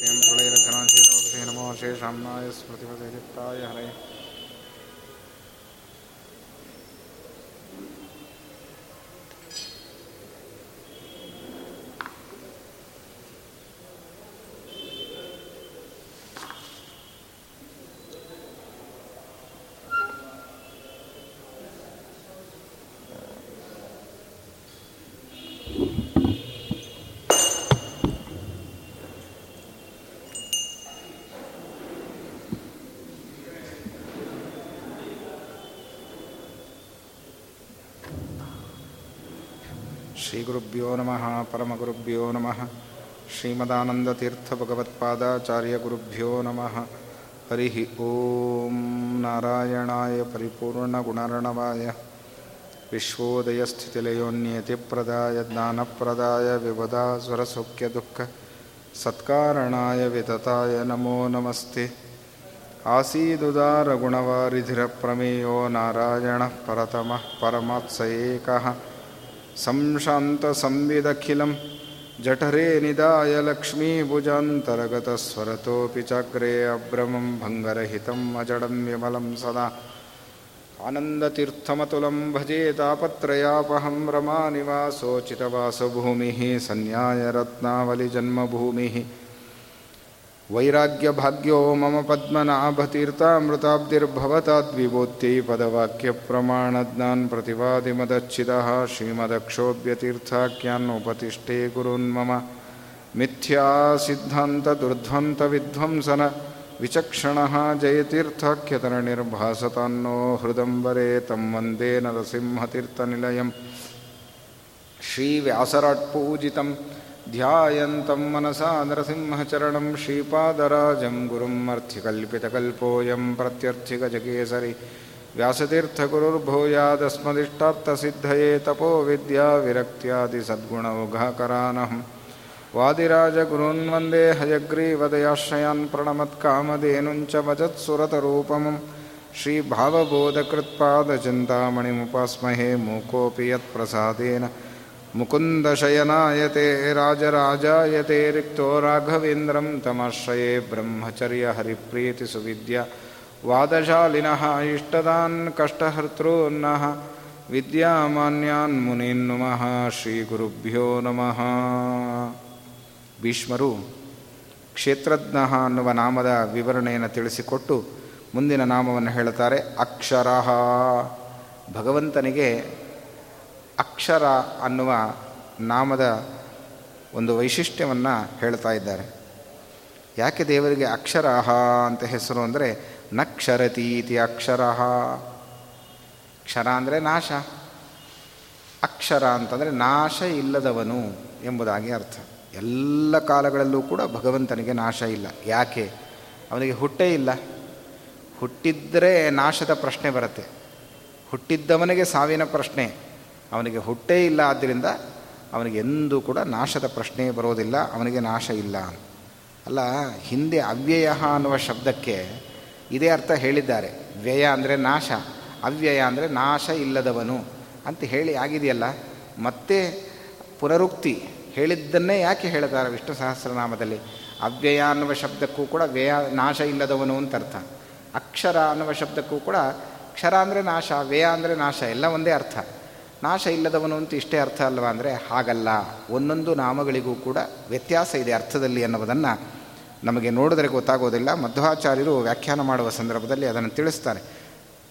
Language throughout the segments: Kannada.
एँ प्रलयरचनाशीलोऽभिषे नमो शेषाम्नाय स्मृतिपतिरिक्ताय हरे ಶ್ರೀಗುರುಭ್ಯೋ ನಮಃ ಪರಮಗುರುಭ್ಯೋ ನಮಃ ಶ್ರೀಮದಾನಂದತೀರ್ಥಭಗವತ್ಪಾದಾಚಾರ್ಯಗುರುಭ್ಯೋ ನಮಃ ಹರಿ ಓಂ ನಾರಾಯಣಾಯ ಪರಿಪೂರ್ಣಗುಣರ್ಣವಾಯ ವಿಶ್ವೋದಯಸ್ಥಿತಿಲಯೋನ್ಯತಿಪ್ರದಾಯ ಜ್ಞಾನಪ್ರದಾಯ ವಿಬುಧಾ ಸ್ವರಸೌಖ್ಯದುಃಖ ಸತ್ಕಾರಣಾಯ ವಿತತಾಯ ನಮೋ ನಮಸ್ತೆ आसीदुदारगुणवारिधिरप्रमेयो नारायणः परतमः परमात्स एकः संशान्तसंविदखिलं जठरे निदाय लक्ष्मीभुजान्तर्गतस्वरतोऽपि चाग्रे अभ्रमं भङ्गरहितम् अजडं विमलं सदा। आनन्दतीर्थमतुलं भजे तापत्रयापहं रमानिवासोचितवासभूमिः सन्न्यायरत्नावलिजन्मभूमिः वैराग्यभाग्यो मम पद्मनाभतीर्थामृताब्धिर्भवताद्विभूत्यै पदवाक्यप्रमाणज्ञान् प्रतिवादिमदच्छिदः श्रीमदक्षोभ्यतीर्थाख्यान्नोपतिष्ठे गुरुन्मम मिथ्यासिद्धान्तदुर्ध्वन्तविध्वंसन विचक्षणः जयतीर्थाख्यतरनिर्भासतान्नो हृदम्बरे तं वंदे नरसिंहतीर्थनिलयं श्रीव्यासराट्पूजितम् ध्यायन्तं मनसा नरसिंहचरणं श्रीपादराजं गुरुम् अर्थिकल्पितकल्पोऽयं प्रत्यर्थिकजकेसरि व्यासतीर्थगुरुर्भूयादस्मदिष्टार्थसिद्धये तपोविद्याविरक्त्यादिसद्गुणौघाकरानहं वादिराजगुरून् वन्दे हयग्रीवदयाश्रयान् प्रणमत्कामधेनुञ्च भजत्सुरतरूपमं। श्रीभावबोधकृत्पादचिन्तामणिमुपास्महे मूकोऽपि यत्प्रसादेन मुकुन्दशयनायते राजराजायते रिक्तो राघवेन्द्रं तमाश्रये ब्रह्मचर्यहरिप्रीतिसुविद्या वादशालिनः इष्टदान् कष्टहर्तॄन्नः ವಿದ್ಯಾಮಾನ್ಯಾನ್ ಮುನೀನ್ ನಮಃ ಶ್ರೀ ಗುರುಭ್ಯೋ ನಮಃ ಭೀಷ್ಮರು ಕ್ಷೇತ್ರಜ್ಞ ಅನ್ನುವ ನಾಮದ ವಿವರಣೆಯನ್ನು ತಿಳಿಸಿಕೊಟ್ಟು ಮುಂದಿನ ನಾಮವನ್ನು ಹೇಳುತ್ತಾರೆ ಅಕ್ಷರ ಭಗವಂತನಿಗೆ ಅಕ್ಷರ ಅನ್ನುವ ನಾಮದ ಒಂದು ವೈಶಿಷ್ಟ್ಯವನ್ನು ಹೇಳ್ತಾ ಇದ್ದಾರೆ. ಯಾಕೆ ದೇವರಿಗೆ ಅಕ್ಷರ ಅಂತ ಹೆಸರು ಅಂದರೆ ನಕ್ಷರತೀತಿ ಅಕ್ಷರ ಕ್ಷರ ಅಂದರೆ ನಾಶ. ಅಕ್ಷರ ಅಂತಂದರೆ ನಾಶ ಇಲ್ಲದವನು ಎಂಬುದಾಗಿ ಅರ್ಥ. ಎಲ್ಲ ಕಾಲಗಳಲ್ಲೂ ಕೂಡ ಭಗವಂತನಿಗೆ ನಾಶ ಇಲ್ಲ. ಯಾಕೆ? ಅವನಿಗೆ ಹುಟ್ಟೇ ಇಲ್ಲ. ಹುಟ್ಟಿದ್ದರೆ ನಾಶದ ಪ್ರಶ್ನೆ ಬರುತ್ತೆ. ಹುಟ್ಟಿದ್ದವನಿಗೆ ಸಾವಿನ ಪ್ರಶ್ನೆ. ಅವನಿಗೆ ಹುಟ್ಟೇ ಇಲ್ಲ ಆದ್ದರಿಂದ ಅವನಿಗೆ ಎಂದೂ ಕೂಡ ನಾಶದ ಪ್ರಶ್ನೆ ಬರೋದಿಲ್ಲ, ಅವನಿಗೆ ನಾಶ ಇಲ್ಲ ಅಲ್ಲ, ಹಿಂದೆ ಅವ್ಯಯ ಅನ್ನುವ ಶಬ್ದಕ್ಕೆ ಇದೇ ಅರ್ಥ ಹೇಳಿದ್ದಾರೆ. ವ್ಯಯ ಅಂದರೆ ನಾಶ, ಅವ್ಯಯ ಅಂದರೆ ನಾಶ ಇಲ್ಲದವನು ಅಂತ ಹೇಳಿ ಆಗಿದೆಯಲ್ಲ, ಮತ್ತೆ ಪುನರುಕ್ತಿ ಹೇಳಿದ್ದನ್ನೇ ಯಾಕೆ ಹೇಳಿದ್ದಾರೆ ವಿಷ್ಣು ಸಹಸ್ರನಾಮದಲ್ಲಿ? ಅವ್ಯಯ ಅನ್ನುವ ಶಬ್ದಕ್ಕೂ ಕೂಡ ವ್ಯಯ, ನಾಶ ಇಲ್ಲದವನು ಅಂತ ಅರ್ಥ. ಅಕ್ಷರ ಅನ್ನುವ ಶಬ್ದಕ್ಕೂ ಕೂಡ ಕ್ಷರ ಅಂದರೆ ನಾಶ, ವ್ಯಯ ಅಂದರೆ ನಾಶ, ಎಲ್ಲ ಒಂದೇ ಅರ್ಥ. ನಾಶ ಇಲ್ಲದವನು ಅಂತ ಇಷ್ಟೇ ಅರ್ಥ ಅಲ್ವಾ ಅಂದರೆ ಹಾಗಲ್ಲ. ಒಂದೊಂದು ನಾಮಗಳಿಗೂ ಕೂಡ ವ್ಯತ್ಯಾಸ ಇದೆ ಅರ್ಥದಲ್ಲಿ ಅನ್ನೋದನ್ನು ನಮಗೆ ನೋಡಿದರೆ ಗೊತ್ತಾಗೋದಿಲ್ಲ. ಮಧ್ವಾಚಾರ್ಯರು ವ್ಯಾಖ್ಯಾನ ಮಾಡುವ ಸಂದರ್ಭದಲ್ಲಿ ಅದನ್ನು ತಿಳಿಸ್ತಾರೆ.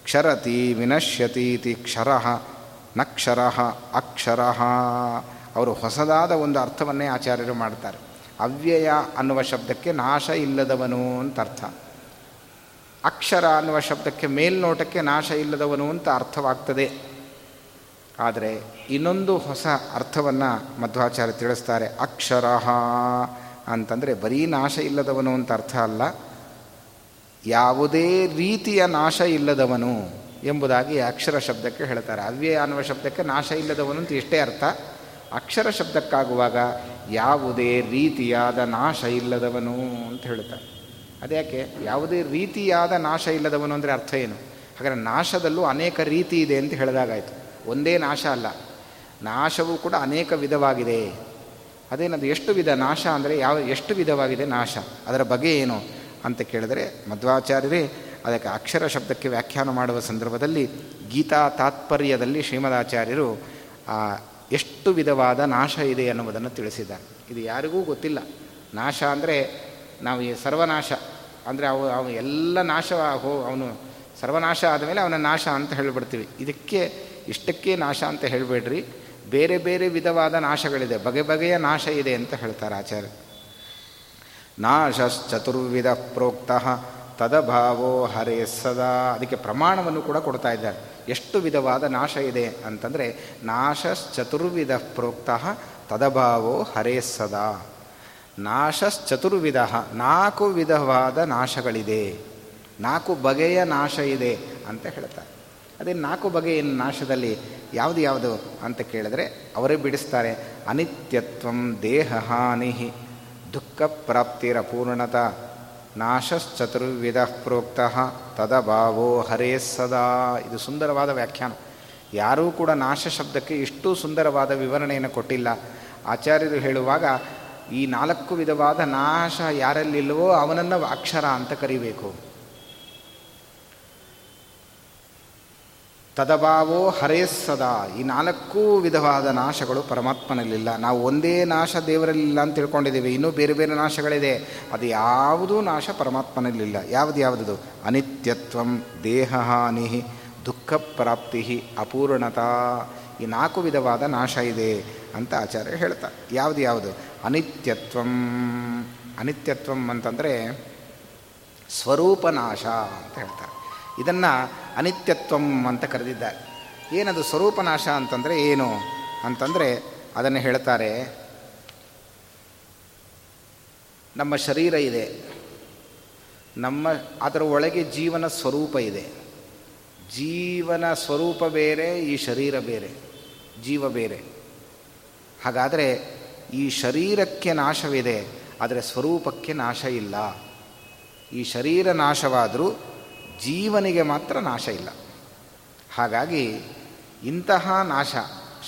ಕ್ಷರತಿ ವಿನಶ್ಯತಿ ಇತಿ ಕ್ಷರ ನಕ್ಷರ ಅಕ್ಷರ ಅವರು ಹೊಸದಾದ ಒಂದು ಅರ್ಥವನ್ನೇ ಆಚಾರ್ಯರು ಮಾಡ್ತಾರೆ. ಅವ್ಯಯ ಅನ್ನುವ ಶಬ್ದಕ್ಕೆ ನಾಶ ಇಲ್ಲದವನು ಅಂತ ಅರ್ಥ. ಅಕ್ಷರ ಅನ್ನುವ ಶಬ್ದಕ್ಕೆ ಮೇಲ್ನೋಟಕ್ಕೆ ನಾಶ ಇಲ್ಲದವನು ಅಂತ ಅರ್ಥವಾಗ್ತದೆ. ಆದರೆ ಇನ್ನೊಂದು ಹೊಸ ಅರ್ಥವನ್ನು ಮಧ್ವಾಚಾರ್ಯ ತಿಳಿಸ್ತಾರೆ. ಅಕ್ಷರ ಅಂತಂದರೆ ಬರೀ ನಾಶ ಇಲ್ಲದವನು ಅಂತ ಅರ್ಥ ಅಲ್ಲ. ಯಾವುದೇ ರೀತಿಯ ನಾಶ ಇಲ್ಲದವನು ಎಂಬುದಾಗಿ ಅಕ್ಷರ ಶಬ್ದಕ್ಕೆ ಹೇಳ್ತಾರೆ. ಅವ್ಯಯ ಅನ್ನುವ ಶಬ್ದಕ್ಕೆ ನಾಶ ಇಲ್ಲದವನು ಅಂತ ಇಷ್ಟೇ ಅರ್ಥ. ಅಕ್ಷರ ಶಬ್ದಕ್ಕಾಗುವಾಗ ಯಾವುದೇ ರೀತಿಯಾದ ನಾಶ ಇಲ್ಲದವನು ಅಂತ ಹೇಳ್ತಾರೆ. ಅದ್ಯಾಕೆ? ಯಾವುದೇ ರೀತಿಯಾದ ನಾಶ ಇಲ್ಲದವನು ಅಂದರೆ ಅರ್ಥ ಏನು? ಹಾಗಾದರೆ ನಾಶದಲ್ಲೂ ಅನೇಕ ರೀತಿ ಇದೆ ಅಂತ ಹೇಳಿದಾಗಾಯಿತು. ಒಂದೇ ನಾಶ ಅಲ್ಲ. ನಾಶವೂ ಕೂಡ ಅನೇಕ ವಿಧವಾಗಿದೆ. ಅದೇನದು, ಎಷ್ಟು ವಿಧ ನಾಶ ಅಂದರೆ ಯಾವ, ಎಷ್ಟು ವಿಧವಾಗಿದೆ ನಾಶ, ಅದರ ಬಗ್ಗೆ ಏನು ಅಂತ ಕೇಳಿದರೆ, ಮಧ್ವಾಚಾರ್ಯರೇ, ಅದಕ್ಕೆ ಅಕ್ಷರ ಶಬ್ದಕ್ಕೆ ವ್ಯಾಖ್ಯಾನ ಮಾಡುವ ಸಂದರ್ಭದಲ್ಲಿ ಗೀತಾ ತಾತ್ಪರ್ಯದಲ್ಲಿ ಶ್ರೀಮದಾಚಾರ್ಯರು ಎಷ್ಟು ವಿಧವಾದ ನಾಶ ಇದೆ ಅನ್ನುವುದನ್ನು ತಿಳಿಸಿದ್ದಾರೆ. ಇದು ಯಾರಿಗೂ ಗೊತ್ತಿಲ್ಲ. ನಾಶ ಅಂದರೆ ನಾವು ಈ ಸರ್ವನಾಶ, ಅಂದರೆ ಅವು ಅವು ಎಲ್ಲ ನಾಶ ಹೋ, ಅವನು ಸರ್ವನಾಶ ಆದಮೇಲೆ ಅವನ ನಾಶ ಅಂತ ಹೇಳಿಬಿಡ್ತೀವಿ. ಇದಕ್ಕೆ ಇಷ್ಟಕ್ಕೆ ನಾಶ ಅಂತ ಹೇಳಬೇಡ್ರಿ. ಬೇರೆ ಬೇರೆ ವಿಧವಾದ ನಾಶಗಳಿದೆ. ಬಗೆ ಬಗೆಯ ನಾಶ ಇದೆ ಅಂತ ಹೇಳ್ತಾರೆ ಆಚಾರ್ಯ. ನಾಶಶ್ಚತುರ್ವಿಧ ಪ್ರೋಕ್ತ ತದಭಾವೋ ಹರೇ ಸದಾ. ಅದಕ್ಕೆ ಪ್ರಮಾಣವನ್ನು ಕೂಡ ಕೊಡ್ತಾ ಇದ್ದಾರೆ. ಎಷ್ಟು ವಿಧವಾದ ನಾಶ ಇದೆ ಅಂತಂದರೆ ನಾಶಶ್ಚತುರ್ವಿಧ ಪ್ರೋಕ್ತಃ ತದಭಾವೋ ಹರೇ ಸದಾ. ನಾಶಶ್ಚತುರ್ವಿಧ ನಾಲ್ಕು ವಿಧವಾದ ನಾಶಗಳಿದೆ. ನಾಲ್ಕು ಬಗೆಯ ನಾಶ ಇದೆ ಅಂತ ಹೇಳ್ತಾರೆ. ಅದೇ ನಾಲ್ಕು ಬಗೆಯ ನಾಶದಲ್ಲಿ ಯಾವುದು ಯಾವುದು ಅಂತ ಕೇಳಿದ್ರೆ, ಅವರೇ ಬಿಡಿಸ್ತಾರೆ. ಅನಿತ್ಯತ್ವಂ ದೇಹ ಹಾನಿ ದುಃಖ ಪ್ರಾಪ್ತಿರ ಪೂರ್ಣತ, ನಾಶಶ್ಚತುರ್ವಿಧ ಪ್ರೋಕ್ತ, ತದಭಾವೋ ಹರೇ ಸದಾ. ಇದು ಸುಂದರವಾದ ವ್ಯಾಖ್ಯಾನ. ಯಾರೂ ಕೂಡ ನಾಶ ಶಬ್ದಕ್ಕೆ ಇಷ್ಟು ಸುಂದರವಾದ ವಿವರಣೆಯನ್ನು ಕೊಟ್ಟಿಲ್ಲ. ಆಚಾರ್ಯರು ಹೇಳುವಾಗ, ಈ ನಾಲ್ಕು ವಿಧವಾದ ನಾಶ ಯಾರಲ್ಲಿಲ್ಲವೋ ಅವನನ್ನು ಅಕ್ಷರ ಅಂತ ಕರಿಬೇಕು. ತದಭಾವೋ ಹರೇ ಸದಾ. ಈ ನಾಲ್ಕೂ ವಿಧವಾದ ನಾಶಗಳು ಪರಮಾತ್ಮನಲ್ಲಿಲ್ಲ. ನಾವು ಒಂದೇ ನಾಶ ದೇವರಲ್ಲಿಲ್ಲ ಅಂತ ತಿಳ್ಕೊಂಡಿದ್ದೀವಿ. ಇನ್ನೂ ಬೇರೆ ಬೇರೆ ನಾಶಗಳಿದೆ. ಅದು ಯಾವುದೂ ನಾಶ ಪರಮಾತ್ಮನಲ್ಲಿಲ್ಲ. ಯಾವುದು ಯಾವುದದು? ಅನಿತ್ಯತ್ವಂ ದೇಹಹಾನಿ ದುಃಖ ಪ್ರಾಪ್ತಿ ಅಪೂರ್ಣತಾ. ಈ ನಾಲ್ಕು ವಿಧವಾದ ನಾಶ ಇದೆ ಅಂತ ಆಚಾರ್ಯ ಹೇಳ್ತಾ ಯಾವುದು ಯಾವುದು? ಅನಿತ್ಯತ್ವಂ. ಅನಿತ್ಯತ್ವಂ ಅಂತಂದರೆ ಸ್ವರೂಪನಾಶ ಅಂತ ಹೇಳ್ತಾರೆ. ಇದನ್ನು ಅನಿತ್ಯತ್ವಂ ಅಂತ ಕರೆದಿದ್ದಾರೆ. ಏನದು ಸ್ವರೂಪನಾಶ ಅಂತಂದರೆ ಏನು? ಅಂತಂದರೆ ಅದನ್ನು ಹೇಳ್ತಾರೆ, ನಮ್ಮ ಶರೀರ ಇದೆ. ನಮ್ಮ, ಅದರ ಒಳಗೆ ಜೀವನ ಸ್ವರೂಪ ಇದೆ. ಜೀವನ ಸ್ವರೂಪ ಬೇರೆ, ಈ ಶರೀರ ಬೇರೆ, ಜೀವ ಬೇರೆ. ಹಾಗಾದರೆ ಈ ಶರೀರಕ್ಕೆ ನಾಶವಿದೆ, ಆದರೆ ಸ್ವರೂಪಕ್ಕೆ ನಾಶ ಇಲ್ಲ. ಈ ಶರೀರ ನಾಶವಾದರೂ ಜೀವನಿಗೆ ಮಾತ್ರ ನಾಶ ಇಲ್ಲ. ಹಾಗಾಗಿ ಇಂತಹ ನಾಶ,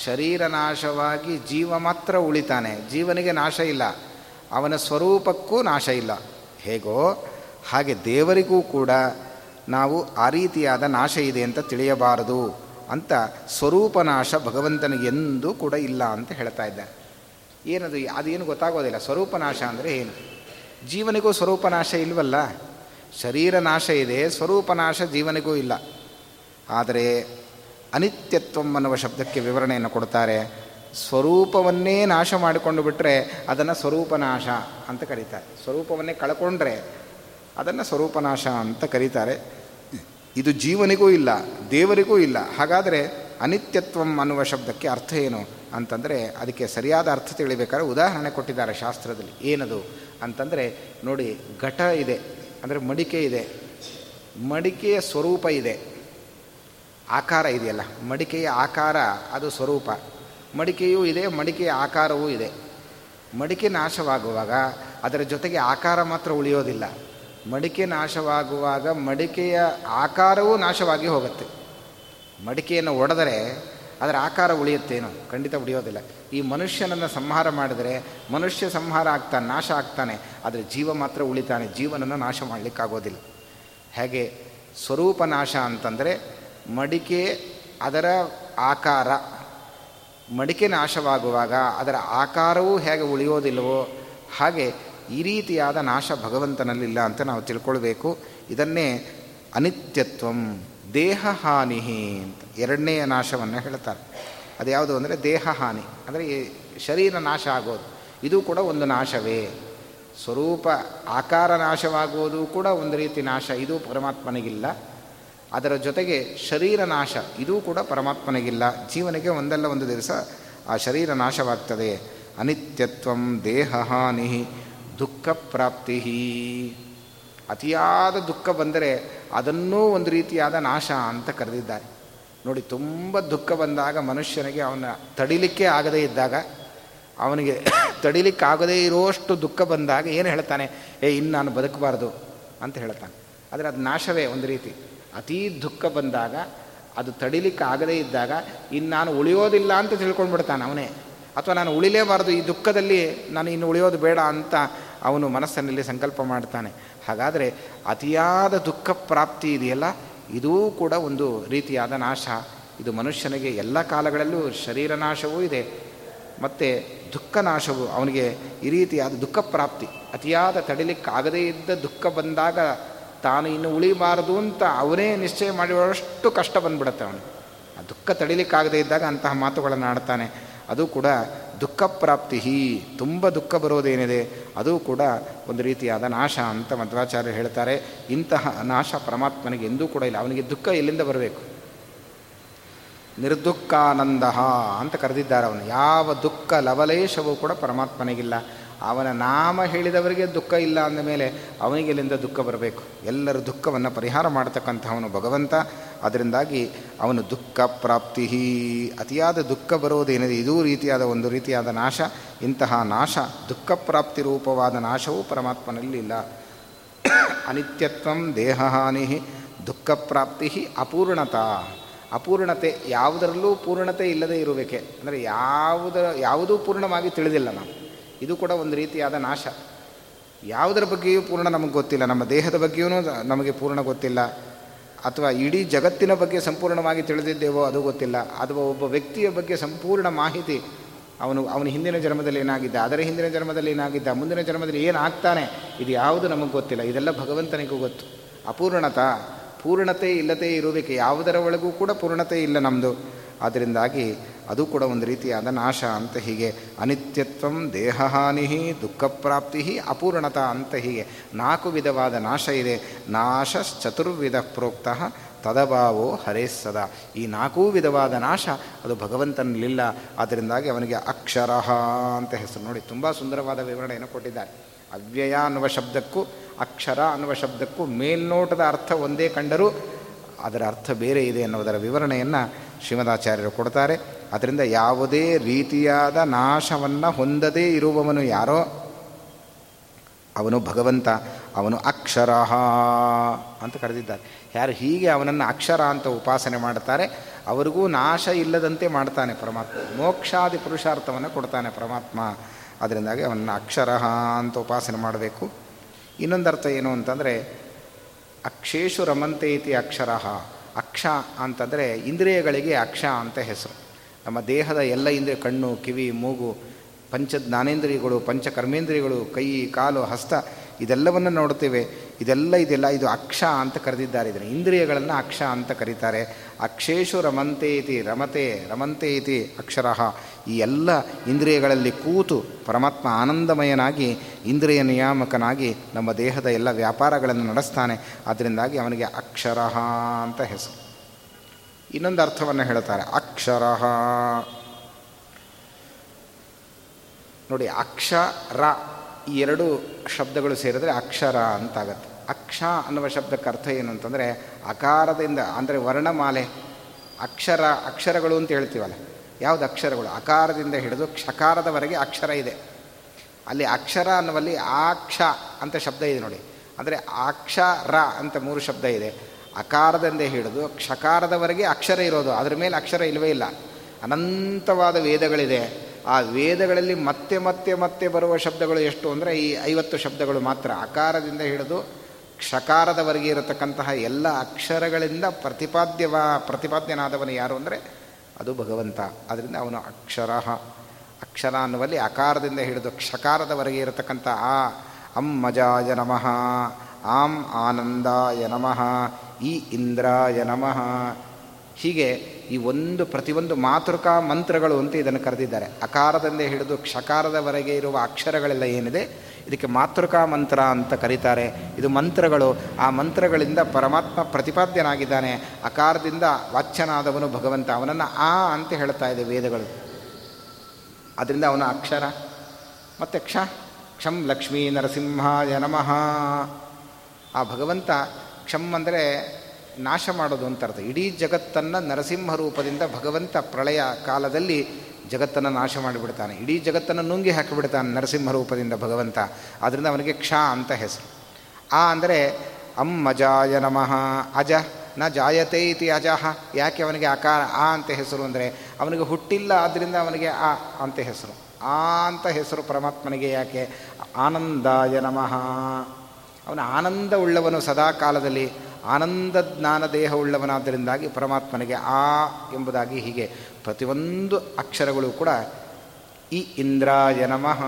ಶರೀರ ನಾಶವಾಗಿ ಜೀವ ಮಾತ್ರ ಉಳಿತಾನೆ. ಜೀವನಿಗೆ ನಾಶ ಇಲ್ಲ, ಅವನ ಸ್ವರೂಪಕ್ಕೂ ನಾಶ ಇಲ್ಲ. ಹೇಗೋ ಹಾಗೆ ದೇವರಿಗೂ ಕೂಡ ನಾವು ಆ ರೀತಿಯಾದ ನಾಶ ಇದೆ ಅಂತ ತಿಳಿಯಬಾರದು ಅಂತ ಸ್ವರೂಪ ನಾಶ ಭಗವಂತನಿಗೆ ಎಂದೂ ಕೂಡ ಇಲ್ಲ ಅಂತ ಹೇಳ್ತಾ ಇದ್ದಾನೆ ಏನದು, ಅದೇನು ಗೊತ್ತಾಗೋದಿಲ್ಲ. ಸ್ವರೂಪ ನಾಶ ಅಂದರೆ ಏನು? ಜೀವನಿಗೂ ಸ್ವರೂಪ ನಾಶ ಇಲ್ವಲ್ಲ? ಶರೀರ ನಾಶ ಇದೆ, ಸ್ವರೂಪ ನಾಶ ಜೀವನಿಗೂ ಇಲ್ಲ. ಆದರೆ ಅನಿತ್ಯತ್ವಂ ಅನ್ನುವ ಶಬ್ದಕ್ಕೆ ವಿವರಣೆಯನ್ನು ಕೊಡ್ತಾರೆ. ಸ್ವರೂಪವನ್ನೇ ನಾಶ ಮಾಡಿಕೊಂಡು ಬಿಟ್ಟರೆ ಅದನ್ನು ಸ್ವರೂಪನಾಶ ಅಂತ ಕರೀತಾರೆ. ಸ್ವರೂಪವನ್ನೇ ಕಳ್ಕೊಂಡ್ರೆ ಅದನ್ನು ಸ್ವರೂಪನಾಶ ಅಂತ ಕರೀತಾರೆ. ಇದು ಜೀವನಿಗೂ ಇಲ್ಲ, ದೇವರಿಗೂ ಇಲ್ಲ. ಹಾಗಾದರೆ ಅನಿತ್ಯತ್ವಂ ಅನ್ನುವ ಶಬ್ದಕ್ಕೆ ಅರ್ಥ ಏನು ಅಂತಂದರೆ ಅದಕ್ಕೆ ಸರಿಯಾದ ಅರ್ಥ ತಿಳಿಬೇಕಾದ್ರೆ ಉದಾಹರಣೆ ಕೊಟ್ಟಿದ್ದಾರೆ ಶಾಸ್ತ್ರದಲ್ಲಿ. ಏನದು ಅಂತಂದರೆ ನೋಡಿ, ಘಟ ಇದೆ. ಅಂದರೆ ಮಡಿಕೆ ಇದೆ. ಮಡಿಕೆಯ ಸ್ವರೂಪ ಇದೆ. ಆಕಾರ ಇದೆಯಲ್ಲ, ಮಡಿಕೆಯ ಆಕಾರ ಅದು ಸ್ವರೂಪ. ಮಡಿಕೆಯೂ ಇದೆ, ಮಡಿಕೆಯ ಆಕಾರವೂ ಇದೆ. ಮಡಿಕೆ ನಾಶವಾಗುವಾಗ ಅದರ ಜೊತೆಗೆ ಆಕಾರ ಮಾತ್ರ ಉಳಿಯೋದಿಲ್ಲ. ಮಡಿಕೆ ನಾಶವಾಗುವಾಗ ಮಡಿಕೆಯ ಆಕಾರವೂ ನಾಶವಾಗಿ ಹೋಗುತ್ತೆ. ಮಡಿಕೆಯನ್ನು ಒಡೆದರೆ ಅದರ ಆಕಾರ ಉಳಿಯುತ್ತೇನೋ? ಖಂಡಿತ ಉಳಿಯೋದಿಲ್ಲ. ಈ ಮನುಷ್ಯನನ್ನು ಸಂಹಾರ ಮಾಡಿದರೆ ಮನುಷ್ಯ ಸಂಹಾರ ಆಗ್ತಾನೆ, ನಾಶ ಆಗ್ತಾನೆ, ಆದರೆ ಜೀವ ಮಾತ್ರ ಉಳಿತಾನೆ. ಜೀವನನ್ನು ನಾಶ ಮಾಡಲಿಕ್ಕಾಗೋದಿಲ್ಲ. ಹೇಗೆ? ಸ್ವರೂಪ ನಾಶ ಅಂತಂದರೆ ಮಡಿಕೆ ಅದರ ಆಕಾರ. ಮಡಿಕೆ ನಾಶವಾಗುವಾಗ ಅದರ ಆಕಾರವೂ ಹೇಗೆ ಉಳಿಯೋದಿಲ್ಲವೋ ಹಾಗೆ ಈ ರೀತಿಯಾದ ನಾಶ ಭಗವಂತನಲ್ಲಿಲ್ಲ ಅಂತ ನಾವು ತಿಳ್ಕೊಳ್ಬೇಕು. ಇದನ್ನೇ ಅನಿತ್ಯತ್ವಂ. ದೇಹ ಹಾನಿ ಅಂತ ಎರಡನೆಯ ನಾಶವನ್ನು ಹೇಳ್ತಾರೆ. ಅದು ಯಾವುದು ಅಂದರೆ ದೇಹ ಹಾನಿ ಅಂದರೆ ಶರೀರ ನಾಶ ಆಗೋದು. ಇದು ಕೂಡ ಒಂದು ನಾಶವೇ. ಸ್ವರೂಪ ಆಕಾರ ನಾಶವಾಗುವುದು ಕೂಡ ಒಂದು ರೀತಿ ನಾಶ. ಇದು ಪರಮಾತ್ಮನಿಗಿಲ್ಲ. ಅದರ ಜೊತೆಗೆ ಶರೀರ ನಾಶ. ಇದೂ ಕೂಡ ಪರಮಾತ್ಮನಿಗಿಲ್ಲ. ಜೀವನಿಗೆ ಒಂದಲ್ಲ ಒಂದು ದಿವಸ ಆ ಶರೀರ ನಾಶವಾಗ್ತದೆ. ಅನಿತ್ಯತ್ವಂ ದೇಹ ಹಾನಿ ದುಃಖ ಪ್ರಾಪ್ತಿ ಅತಿಯಾದ ದುಃಖ ಬಂದರೆ ಅದನ್ನೂ ಒಂದು ರೀತಿಯಾದ ನಾಶ ಅಂತ ಕರೆದಿದ್ದಾರೆ. ನೋಡಿ, ತುಂಬ ದುಃಖ ಬಂದಾಗ ಮನುಷ್ಯನಿಗೆ ಅವನ ತಡಿಲಿಕ್ಕೆ ಆಗದೇ ಇದ್ದಾಗ, ಅವನಿಗೆ ತಡಿಲಿಕ್ಕಾಗದೇ ಇರೋಷ್ಟು ದುಃಖ ಬಂದಾಗ ಏನು ಹೇಳ್ತಾನೆ? ಏ, ಇನ್ನು ನಾನು ಬದುಕಬಾರ್ದು ಅಂತ ಹೇಳ್ತಾನೆ. ಆದರೆ ಅದು ನಾಶವೇ ಒಂದು ರೀತಿ. ಅತೀ ದುಃಖ ಬಂದಾಗ, ಅದು ತಡಿಲಿಕ್ಕೆ ಆಗದೇ ಇದ್ದಾಗ, ಇನ್ನು ನಾನು ಉಳಿಯೋದಿಲ್ಲ ಅಂತ ತಿಳ್ಕೊಂಡ್ಬಿಡ್ತಾನೆ ಅವನೇ. ಅಥವಾ ನಾನು ಉಳಿಲೇಬಾರದು, ಈ ದುಃಖದಲ್ಲಿ ನಾನು ಇನ್ನು ಉಳಿಯೋದು ಬೇಡ ಅಂತ ಅವನು ಮನಸ್ಸಿನಲ್ಲಿ ಸಂಕಲ್ಪ ಮಾಡ್ತಾನೆ. ಹಾಗಾದರೆ ಅತಿಯಾದ ದುಃಖ ಪ್ರಾಪ್ತಿ ಇದೆಯಲ್ಲ, ಇದೂ ಕೂಡ ಒಂದು ರೀತಿಯಾದ ನಾಶ. ಇದು ಮನುಷ್ಯನಿಗೆ ಎಲ್ಲ ಕಾಲಗಳಲ್ಲೂ ಶರೀರ ನಾಶವೂ ಇದೆ, ಮತ್ತು ದುಃಖ ನಾಶವು, ಅವನಿಗೆ ಈ ರೀತಿಯಾದ ದುಃಖ ಪ್ರಾಪ್ತಿ, ಅತಿಯಾದ ತಡಿಲಿಕ್ಕಾಗದೇ ಇದ್ದ ದುಃಖ ಬಂದಾಗ ತಾನು ಇನ್ನು ಉಳಿಬಾರದು ಅಂತ ಅವನೇ ನಿಶ್ಚಯ ಮಾಡಿರೋಷ್ಟು ಕಷ್ಟ ಬಂದ್ಬಿಡುತ್ತೆ ಅವನು. ಆ ದುಃಖ ತಡಿಲಿಕ್ಕಾಗದೇ ಇದ್ದಾಗ ಅಂತಹ ಮಾತುಗಳನ್ನು ಆಡ್ತಾನೆ. ಅದು ಕೂಡ ದುಃಖ ಪ್ರಾಪ್ತಿ ತುಂಬ ದುಃಖ ಬರೋದೇನಿದೆ, ಅದು ಕೂಡ ಒಂದು ರೀತಿಯಾದ ನಾಶ ಅಂತ ಮಧ್ವಾಚಾರ್ಯರು ಹೇಳ್ತಾರೆ. ಇಂತಹ ನಾಶ ಪರಮಾತ್ಮನಿಗೆ ಎಂದೂ ಕೂಡ ಇಲ್ಲ, ಅವನಿಗೆ ದುಃಖ ಎಲ್ಲಿಂದ ಬರಬೇಕು? ನಿರ್ದುಃಖಾನಂದ ಅಂತ ಕರೆದಿದ್ದಾರೆ ಅವನು. ಯಾವ ದುಃಖ ಲವಲೇಶವೂ ಕೂಡ ಪರಮಾತ್ಮನಿಗಿಲ್ಲ. ಅವನ ನಾಮ ಹೇಳಿದವರಿಗೆ ದುಃಖ ಇಲ್ಲ ಅಂದಮೇಲೆ ಅವನಿಗೆ ಎಲ್ಲಿಂದ ದುಃಖ ಬರಬೇಕು? ಎಲ್ಲರ ದುಃಖವನ್ನು ಪರಿಹಾರ ಮಾಡತಕ್ಕಂಥವನು ಭಗವಂತ. ಅದರಿಂದಾಗಿ ಅವನು ದುಃಖ ಪ್ರಾಪ್ತಿ ಅತಿಯಾದ ದುಃಖ ಬರೋದೇನಿದೆ ಇದೂ ರೀತಿಯಾದ ಒಂದು ರೀತಿಯಾದ ನಾಶ. ಇಂತಹ ನಾಶ, ದುಃಖ ಪ್ರಾಪ್ತಿ ರೂಪವಾದ ನಾಶವೂ ಪರಮಾತ್ಮನಲ್ಲಿ ಇಲ್ಲ. ಅನಿತ್ಯತ್ವಂ ದೇಹಹಾನಿ ದುಃಖ ಪ್ರಾಪ್ತಿ ಅಪೂರ್ಣತಾ. ಅಪೂರ್ಣತೆ ಯಾವುದರಲ್ಲೂ ಪೂರ್ಣತೆ ಇಲ್ಲದೆ ಇರಬೇಕೆ ಅಂದರೆ ಯಾವುದರ, ಯಾವುದೂ ಪೂರ್ಣವಾಗಿ ತಿಳಿದಿಲ್ಲ ನಾವು. ಇದು ಕೂಡ ಒಂದು ರೀತಿಯಾದ ನಾಶ. ಯಾವುದರ ಬಗ್ಗೆಯೂ ಪೂರ್ಣ ನಮಗೆ ಗೊತ್ತಿಲ್ಲ. ನಮ್ಮ ದೇಹದ ಬಗ್ಗೆಯೂ ನಮಗೆ ಪೂರ್ಣ ಗೊತ್ತಿಲ್ಲ. ಅಥವಾ ಇಡೀ ಜಗತ್ತಿನ ಬಗ್ಗೆ ಸಂಪೂರ್ಣವಾಗಿ ತಿಳಿದಿದ್ದೇವೋ ಅದು ಗೊತ್ತಿಲ್ಲ. ಅಥವಾ ಒಬ್ಬ ವ್ಯಕ್ತಿಯ ಬಗ್ಗೆ ಸಂಪೂರ್ಣ ಮಾಹಿತಿ ಅವನು, ಅವನ ಹಿಂದಿನ ಜನ್ಮದಲ್ಲಿ ಏನಾಗಿದ್ದ ಅದರ ಹಿಂದಿನ ಜನ್ಮದಲ್ಲಿ ಏನಾಗಿದ್ದ, ಮುಂದಿನ ಜನ್ಮದಲ್ಲಿ ಏನಾಗ್ತಾನೆ, ಇದು ಯಾವುದು ನಮಗೆ ಗೊತ್ತಿಲ್ಲ. ಇದೆಲ್ಲ ಭಗವಂತನಿಗೂ ಗೊತ್ತು. ಅಪೂರ್ಣತ, ಪೂರ್ಣತೆ ಇಲ್ಲದೆ ಇರುವಿಕೆ ಯಾವುದರ ಒಳಗೂ ಕೂಡ ಪೂರ್ಣತೆ ಇಲ್ಲ ನಮ್ಮದು ಅದರಿಂದಾಗಿ ಅದು ಕೂಡ ಒಂದು ರೀತಿಯಾದ ನಾಶ ಅಂತ ಹೀಗೆ ಅನಿತ್ಯತ್ವಂ ದೇಹಹಾನಿ ದುಃಖ ಪ್ರಾಪ್ತಿ ಅಪೂರ್ಣತಾ ಅಂತ ಹೀಗೆ ನಾಲ್ಕು ವಿಧವಾದ ನಾಶ ಇದೆ. ನಾಶ ಚತುರ್ವಿಧ ಪ್ರೋಕ್ತ ತದಭಾವೋ ಹರೇ ಸದಾ. ಈ ನಾಲ್ಕೂ ವಿಧವಾದ ನಾಶ ಅದು ಭಗವಂತನಲ್ಲಿಲ್ಲ. ಅದರಿಂದಾಗಿ ಅವನಿಗೆ ಅಕ್ಷರ ಅಂತ ಹೆಸರು ನೋಡಿ ತುಂಬ ಸುಂದರವಾದ ವಿವರಣೆಯನ್ನು ಕೊಟ್ಟಿದ್ದಾರೆ. ಅವ್ಯಯ ಅನ್ನುವ ಶಬ್ದಕ್ಕೂ ಅಕ್ಷರ ಅನ್ನುವ ಶಬ್ದಕ್ಕೂ ಮೇಲ್ನೋಟದ ಅರ್ಥ ಒಂದೇ ಕಂಡರೂ ಅದರ ಅರ್ಥ ಬೇರೆ ಇದೆ ಅನ್ನೋದರ ವಿವರಣೆಯನ್ನು ಶ್ರೀಮದಾಚಾರ್ಯರು ಕೊಡ್ತಾರೆ. ಅದರಿಂದ ಯಾವುದೇ ರೀತಿಯಾದ ನಾಶವನ್ನು ಹೊಂದದೇ ಇರುವವನು ಯಾರೋ ಅವನು ಭಗವಂತ, ಅವನು ಅಕ್ಷರ ಅಂತ ಕರೆದಿದ್ದಾರೆ. ಯಾರು ಹೀಗೆ ಅವನನ್ನು ಅಕ್ಷರ ಅಂತ ಉಪಾಸನೆ ಮಾಡ್ತಾರೆ ಅವರಿಗೂ ನಾಶ ಇಲ್ಲದಂತೆ ಮಾಡ್ತಾನೆ ಪರಮಾತ್ಮ. ಮೋಕ್ಷಾದಿ ಪುರುಷಾರ್ಥವನ್ನು ಕೊಡ್ತಾನೆ ಪರಮಾತ್ಮ. ಅದರಿಂದಾಗಿ ಅವನನ್ನು ಅಕ್ಷರ ಅಂತ ಉಪಾಸನೆ ಮಾಡಬೇಕು. ಇನ್ನೊಂದು ಅರ್ಥ ಏನು ಅಂತಂದರೆ ಅಕ್ಷೇಶು ರಮಂತೆ ಇತಿ ಅಕ್ಷರ. ಅಕ್ಷ ಅಂತಂದರೆ ಇಂದ್ರಿಯಗಳಿಗೆ ಅಕ್ಷ ಅಂತ ಹೆಸರು. ನಮ್ಮ ದೇಹದ ಎಲ್ಲ ಇಂದ್ರಿಯ ಕಣ್ಣು, ಕಿವಿ, ಮೂಗು ಪಂಚ ಜ್ಞಾನೇಂದ್ರಿಯಗಳು ಪಂಚ ಕರ್ಮೇಂದ್ರಿಯಗಳು ಕೈ, ಕಾಲು, ಹಸ್ತ, ಇದೆಲ್ಲವನ್ನು ನೋಡ್ತೇವೆ ಇದೆಲ್ಲ ಇದೆಲ್ಲ ಇದು ಅಕ್ಷ ಅಂತ ಕರೆದಿದ್ದಾರೆ. ಇದನ್ನು ಇಂದ್ರಿಯಗಳನ್ನು ಅಕ್ಷ ಅಂತ ಕರೀತಾರೆ. ಅಕ್ಷೇಶು ರಮಂತೆ ಇತಿ ರಮತೆ ರಮಂತೆ ಇತಿ ಅಕ್ಷರ. ಈ ಎಲ್ಲ ಇಂದ್ರಿಯಗಳಲ್ಲಿ ಕೂತು ಪರಮಾತ್ಮ ಆನಂದಮಯನಾಗಿ, ಇಂದ್ರಿಯ ನಿಯಾಮಕನಾಗಿ ನಮ್ಮ ದೇಹದ ಎಲ್ಲ ವ್ಯಾಪಾರಗಳನ್ನು ನಡೆಸ್ತಾನೆ. ಅದರಿಂದಾಗಿ ಅವನಿಗೆ ಅಕ್ಷರ ಅಂತ ಹೆಸರು. ಇನ್ನೊಂದು ಅರ್ಥವನ್ನು ಹೇಳ್ತಾರೆ. ಅಕ್ಷರ. ನೋಡಿ, ಅಕ್ಷರ ಈ ಎರಡು ಶಬ್ದಗಳು ಸೇರಿದ್ರೆ ಅಕ್ಷರ ಅಂತಾಗತ್ತೆ. ಅಕ್ಷ ಅನ್ನುವ ಶಬ್ದಕ್ಕೆ ಅರ್ಥ ಏನು ಅಂತಂದರೆ, ಅಕಾರದಿಂದ, ಅಂದರೆ ವರ್ಣಮಾಲೆ. ಅಕ್ಷರ, ಅಕ್ಷರಗಳು ಅಂತ ಹೇಳ್ತೀವಲ್ಲ, ಯಾವುದು ಅಕ್ಷರಗಳು? ಅಕಾರದಿಂದ ಹಿಡಿದು ಕ್ಷಕಾರದವರೆಗೆ ಅಕ್ಷರ ಇದೆ. ಅಲ್ಲಿ ಅಕ್ಷರ ಅನ್ನುವಲ್ಲಿ ಆಕ್ಷ ಅಂತ ಶಬ್ದ ಇದೆ ನೋಡಿ. ಅಂದರೆ ಅಕ್ಷರ ಅಂತ ಮೂರು ಶಬ್ದ ಇದೆ. ಅಕಾರದಿಂದ ಹಿಡಿದು ಕ್ಷಕಾರದವರೆಗೆ ಅಕ್ಷರ ಇರೋದು, ಅದರ ಮೇಲೆ ಅಕ್ಷರ ಇಲ್ಲವೇ ಇಲ್ಲ. ಅನಂತವಾದ ವೇದಗಳಿದೆ. ಆ ವೇದಗಳಲ್ಲಿ ಮತ್ತೆ ಮತ್ತೆ ಮತ್ತೆ ಬರುವ ಶಬ್ದಗಳು ಎಷ್ಟು ಅಂದರೆ ಈ ಐವತ್ತು ಶಬ್ದಗಳು ಮಾತ್ರ. ಅಕಾರದಿಂದ ಹಿಡಿದು ಕ್ಷಕಾರದವರೆಗೆ ಇರತಕ್ಕಂತಹ ಎಲ್ಲ ಅಕ್ಷರಗಳಿಂದ ಪ್ರತಿಪಾದ್ಯವ, ಪ್ರತಿಪಾದ್ಯನಾದವನು ಯಾರು ಅಂದರೆ ಅದು ಭಗವಂತ. ಅದರಿಂದ ಅವನು ಅಕ್ಷರ. ಅಕ್ಷರ ಅನ್ನುವಲ್ಲಿ ಅಕಾರದಿಂದ ಹಿಡಿದು ಕ್ಷಕಾರದವರೆಗೆ ಇರತಕ್ಕಂಥ ಆ, ಅಂ ಮಜಾಯ ನಮಃ, ಆಂ ಆನಂದಾಯ ನಮಃ ಈ ಇಂದ್ರಾಯ ನಮಃ. ಹೀಗೆ ಈ ಒಂದು ಪ್ರತಿಯೊಂದು ಮಾತೃಕಾ ಮಂತ್ರಗಳು ಅಂತ ಇದನ್ನು ಕರೆದಿದ್ದಾರೆ. ಅಕಾರದಿಂದ ಹಿಡಿದು ಕ್ಷಕಾರದವರೆಗೆ ಇರುವ ಅಕ್ಷರಗಳೆಲ್ಲ ಏನಿದೆ? ಇದಕ್ಕೆ ಮಾತೃಕಾ ಮಂತ್ರ ಅಂತ ಕರೀತಾರೆ. ಇದು ಮಂತ್ರಗಳು. ಆ ಮಂತ್ರಗಳಿಂದ ಪರಮಾತ್ಮ ಪ್ರತಿಪಾದ್ಯನಾಗಿದ್ದಾನೆ. ಅಕಾರದಿಂದ ವಾಚ್ಯನಾದವನು ಭಗವಂತ. ಅವನನ್ನು ಆ ಅಂತ ಹೇಳ್ತಾ ಇದೆ ವೇದಗಳು. ಅದರಿಂದ ಅವನ ಅಕ್ಷರ. ಮತ್ತು ಕ್ಷ. ಕ್ಷಂ ಲಕ್ಷ್ಮೀ ನರಸಿಂಹಾಯ ನಮಃ. ಆ ಭಗವಂತ ಕ್ಷಮ್ ಅಂದರೆ ನಾಶ ಮಾಡೋದು ಅಂತ ಅರ್ಥ. ಇಡೀ ಜಗತ್ತನ್ನು ನರಸಿಂಹ ರೂಪದಿಂದ ಭಗವಂತ ಪ್ರಳಯ ಕಾಲದಲ್ಲಿ ಜಗತ್ತನ್ನು ನಾಶ ಮಾಡಿಬಿಡ್ತಾನೆ. ಇಡೀ ಜಗತ್ತನ್ನು ನುಂಗಿ ಹಾಕಿಬಿಡ್ತಾನೆ ನರಸಿಂಹ ರೂಪದಿಂದ ಭಗವಂತ. ಆದ್ದರಿಂದ ಅವನಿಗೆ ಕ್ಷ ಅಂತ ಹೆಸರು. ಆ ಅಂದರೆ ಅಮ್ಮಜಾಯ ನಮಃ. ಅಜ, ನ ಜಾಯತೆ ಇತಿ ಅಜಃ. ಯಾಕೆ ಅವನಿಗೆ ಅಕಾರ ಆ ಅಂತ ಹೆಸರು ಅಂದರೆ ಅವನಿಗೆ ಹುಟ್ಟಿಲ್ಲ ಆದ್ದರಿಂದ ಅವನಿಗೆ ಆ ಅಂತ ಹೆಸರು. ಆ ಅಂತ ಹೆಸರು ಪರಮಾತ್ಮನಿಗೆ ಯಾಕೆ? ಆನಂದಾಯ ನಮಃ. ಅವನ ಆನಂದ ಉಳ್ಳವನು ಸದಾ ಕಾಲದಲ್ಲಿ ಆನಂದ ಜ್ಞಾನ ದೇಹ ಉಳ್ಳವನಾದ್ದರಿಂದಾಗಿ ಪರಮಾತ್ಮನಿಗೆ ಆ ಎಂಬುದಾಗಿ ಹೀಗೆ ಪ್ರತಿಯೊಂದು ಅಕ್ಷರಗಳು ಕೂಡ ಈ ಇಂದ್ರಾಯ ನಮಃ.